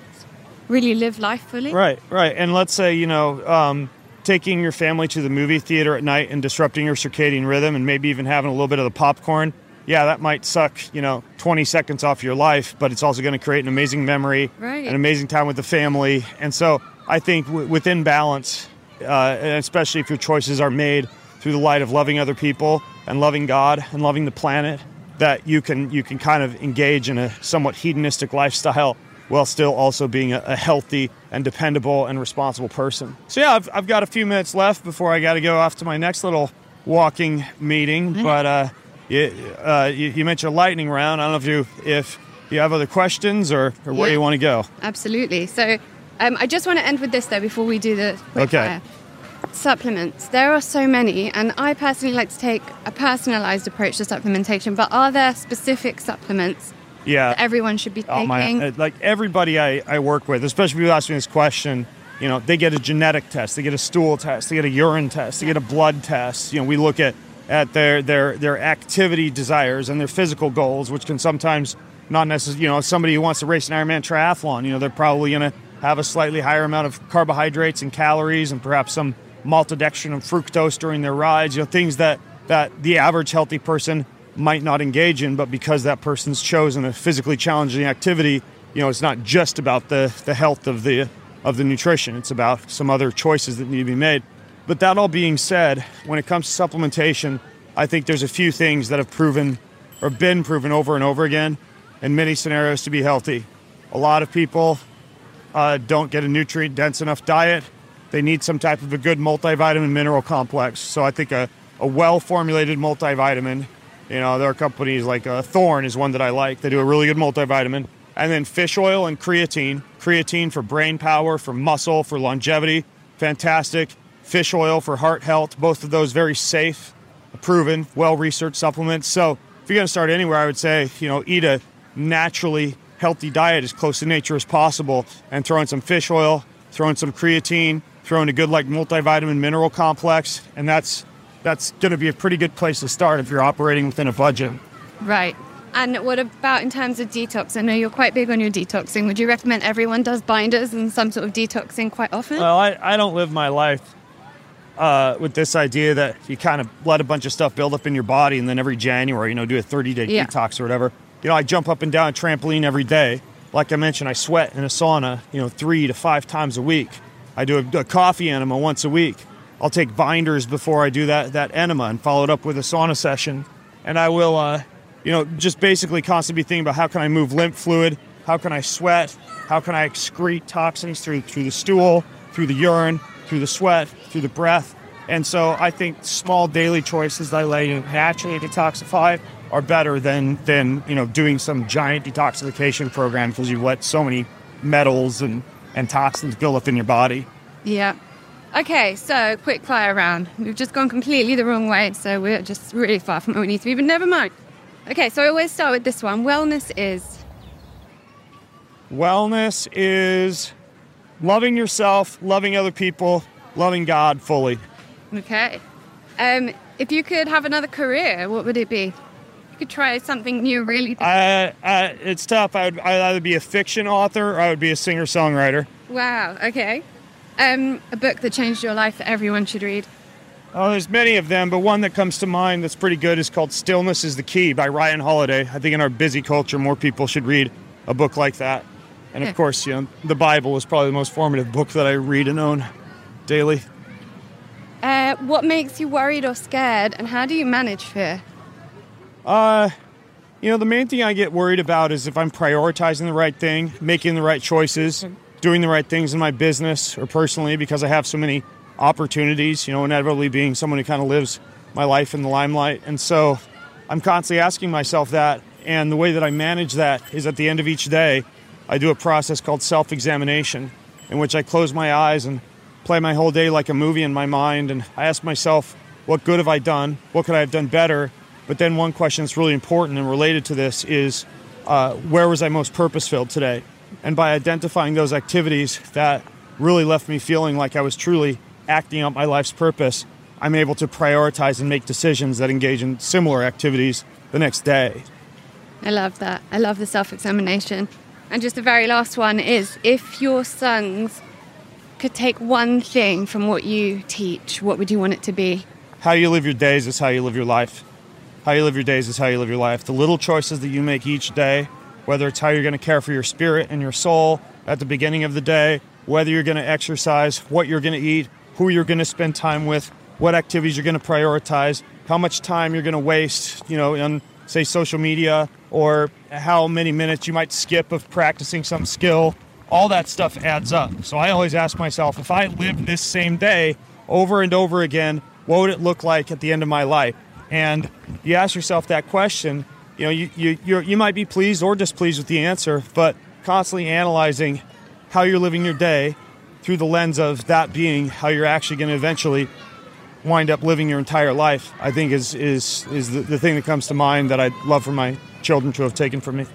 really live life fully. Right, right. And let's say, you know, um, taking your family to the movie theater at night and disrupting your circadian rhythm and maybe even having a little bit of the popcorn. Yeah, that might suck, you know, 20 seconds off your life, but it's also going to create an amazing memory, Right. an amazing time with the family. And so I think w- within balance, uh, especially if your choices are made through the light of loving other people and loving God and loving the planet, that you can you can kind of engage in a somewhat hedonistic lifestyle while still also being a, a healthy and dependable and responsible person. So yeah, I've, I've got a few minutes left before I got to go off to my next little walking meeting. But uh, you, uh, you, you mentioned a lightning round. I don't know if you if you have other questions or, or where Yeah. you want to go. Absolutely. So um, I just want to end with this though before we do the Okay. fire. Supplements. There are so many, and I personally like to take a personalized approach to supplementation. But are there specific supplements Yeah. everyone should be Oh my! uh, Like everybody I, I work with, especially people ask me this question. You know, they get a genetic test, they get a stool test, they get a urine test, they get a blood test. You know, we look at at their their their activity desires and their physical goals, which can sometimes not necessarily. You know, somebody who wants to race an Ironman triathlon, you know, they're probably going to have a slightly higher amount of carbohydrates and calories, and perhaps some maltodextrin and fructose during their rides. You know, things that that the average healthy person might not engage in, but because that person's chosen a physically challenging activity, you know, it's not just about the, the health of the of the nutrition. It's about some other choices that need to be made. But that all being said, when it comes to supplementation, I think there's a few things that have proven or been proven over and over again in many scenarios to be healthy. A lot of people uh, don't get a nutrient dense enough diet. They need some type of a good multivitamin mineral complex. So I think a, a well formulated multivitamin, you know, there are companies like uh, Thorne is one that I like. They do a really good multivitamin. And then fish oil and creatine. Creatine for brain power, for muscle, for longevity. Fantastic. Fish oil for heart health. Both of those very safe, proven, well researched supplements. So if you're going to start anywhere, I would say, you know, eat a naturally healthy diet as close to nature as possible and throw in some fish oil, throw in some creatine, throw in a good like multivitamin mineral complex, and that's that's going to be a pretty good place to start if you're operating within a budget. Right. And what about in terms of detox? I know you're quite big on your detoxing. Would you recommend everyone does binders and some sort of detoxing quite often? Well, I, I don't live my life uh, with this idea that you kind of let a bunch of stuff build up in your body and then every January, you know, do a 30 day Yeah. detox or whatever. You know, I jump up and down a trampoline every day. Like I mentioned, I sweat in a sauna, you know, three to five times a week. I do a, a coffee enema once a week. I'll take binders before I do that, that enema and follow it up with a sauna session. And I will, uh, you know, just basically constantly be thinking about how can I move lymph fluid, how can I sweat, how can I excrete toxins through through the stool, through the urine, through the sweat, through the breath. And so I think small daily choices that allow you naturally detoxify are better than than you know doing some giant detoxification program because you've let so many metals and, and toxins build up in your body. Yeah. Okay, so quick fly around. We've just gone completely the wrong way, so we're just really far from where we need to be, but never mind. Okay, so I always start with this one. Wellness is. Wellness is loving yourself, loving other people, loving God fully. Okay. Um, if you could have another career, what would it be? You could try something new, really. I, I, it's tough. I would I'd either be a fiction author or I would be a singer songwriter. Wow, okay. Um, a book that changed your life that everyone should read. Oh, there's many of them, but one that comes to mind that's pretty good is called Stillness is the Key by Ryan Holiday. I think in our busy culture, more people should read a book like that. And of course, you know, the Bible is probably the most formative book that I read and own daily. Uh, what makes you worried or scared, and how do you manage fear? Uh, you know, the main thing I get worried about is if I'm prioritizing the right thing, making the right choices, doing the right things in my business or personally because I have so many opportunities, you know, inevitably being someone who kind of lives my life in the limelight. And so I'm constantly asking myself that. And the way that I manage that is at the end of each day, I do a process called self examination in which I close my eyes and play my whole day like a movie in my mind. And I ask myself, what good have I done? What could I have done better? But then one question that's really important and related to this is uh, where was I most purpose filled today? And by identifying those activities that really left me feeling like I was truly acting out my life's purpose, I'm able to prioritize and make decisions that engage in similar activities the next day. I love that. I love the self examination. And just the very last one is if your sons could take one thing from what you teach, what would you want it to be? How you live your days is how you live your life. How you live your days is how you live your life. The little choices that you make each day, whether it's how you're going to care for your spirit and your soul at the beginning of the day, whether you're going to exercise, what you're going to eat, who you're going to spend time with, what activities you're going to prioritize, how much time you're going to waste, you know, on say social media or how many minutes you might skip of practicing some skill. All that stuff adds up. So I always ask myself, if I lived this same day over and over again, what would it look like at the end of my life? And you ask yourself that question, you know, you, you, you're, you might be pleased or displeased with the answer, but constantly analyzing how you're living your day through the lens of that being how you're actually going to eventually wind up living your entire life, I think is, is, is the, the thing that comes to mind that I'd love for my children to have taken from me.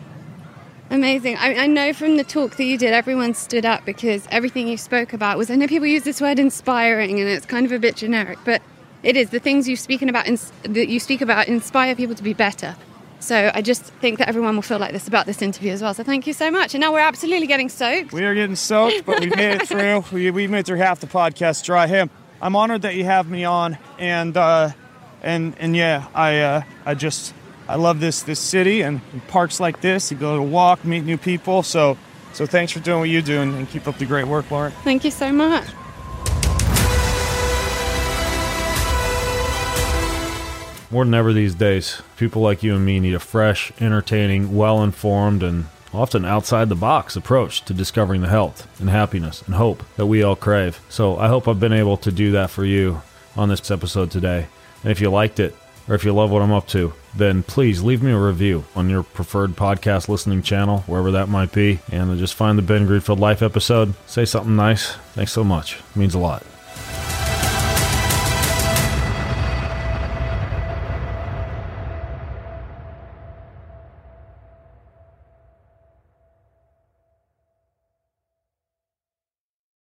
Amazing. I, I know from the talk that you did, everyone stood up because everything you spoke about was. I know people use this word inspiring, and it's kind of a bit generic, but it is the things you speaking about that you speak about inspire people to be better. So I just think that everyone will feel like this about this interview as well. So thank you so much. And now we're absolutely getting soaked. We are getting soaked, but we made it through. We, we made through half the podcast dry. Hey, I'm honored that you have me on, and uh, and and yeah, I uh, I just I love this this city and, parks like this. You go to walk, meet new people. So so thanks for doing what you do and, and keep up the great work, Lauren. Thank you so much. More than ever these days, people like you and me need a fresh, entertaining, well informed, and often outside the box approach to discovering the health and happiness and hope that we all crave. So I hope I've been able to do that for you on this episode today. And if you liked it, or if you love what I'm up to, then please leave me a review on your preferred podcast listening channel, wherever that might be, and just find the Ben Greenfield Life episode. Say something nice. Thanks so much. It means a lot.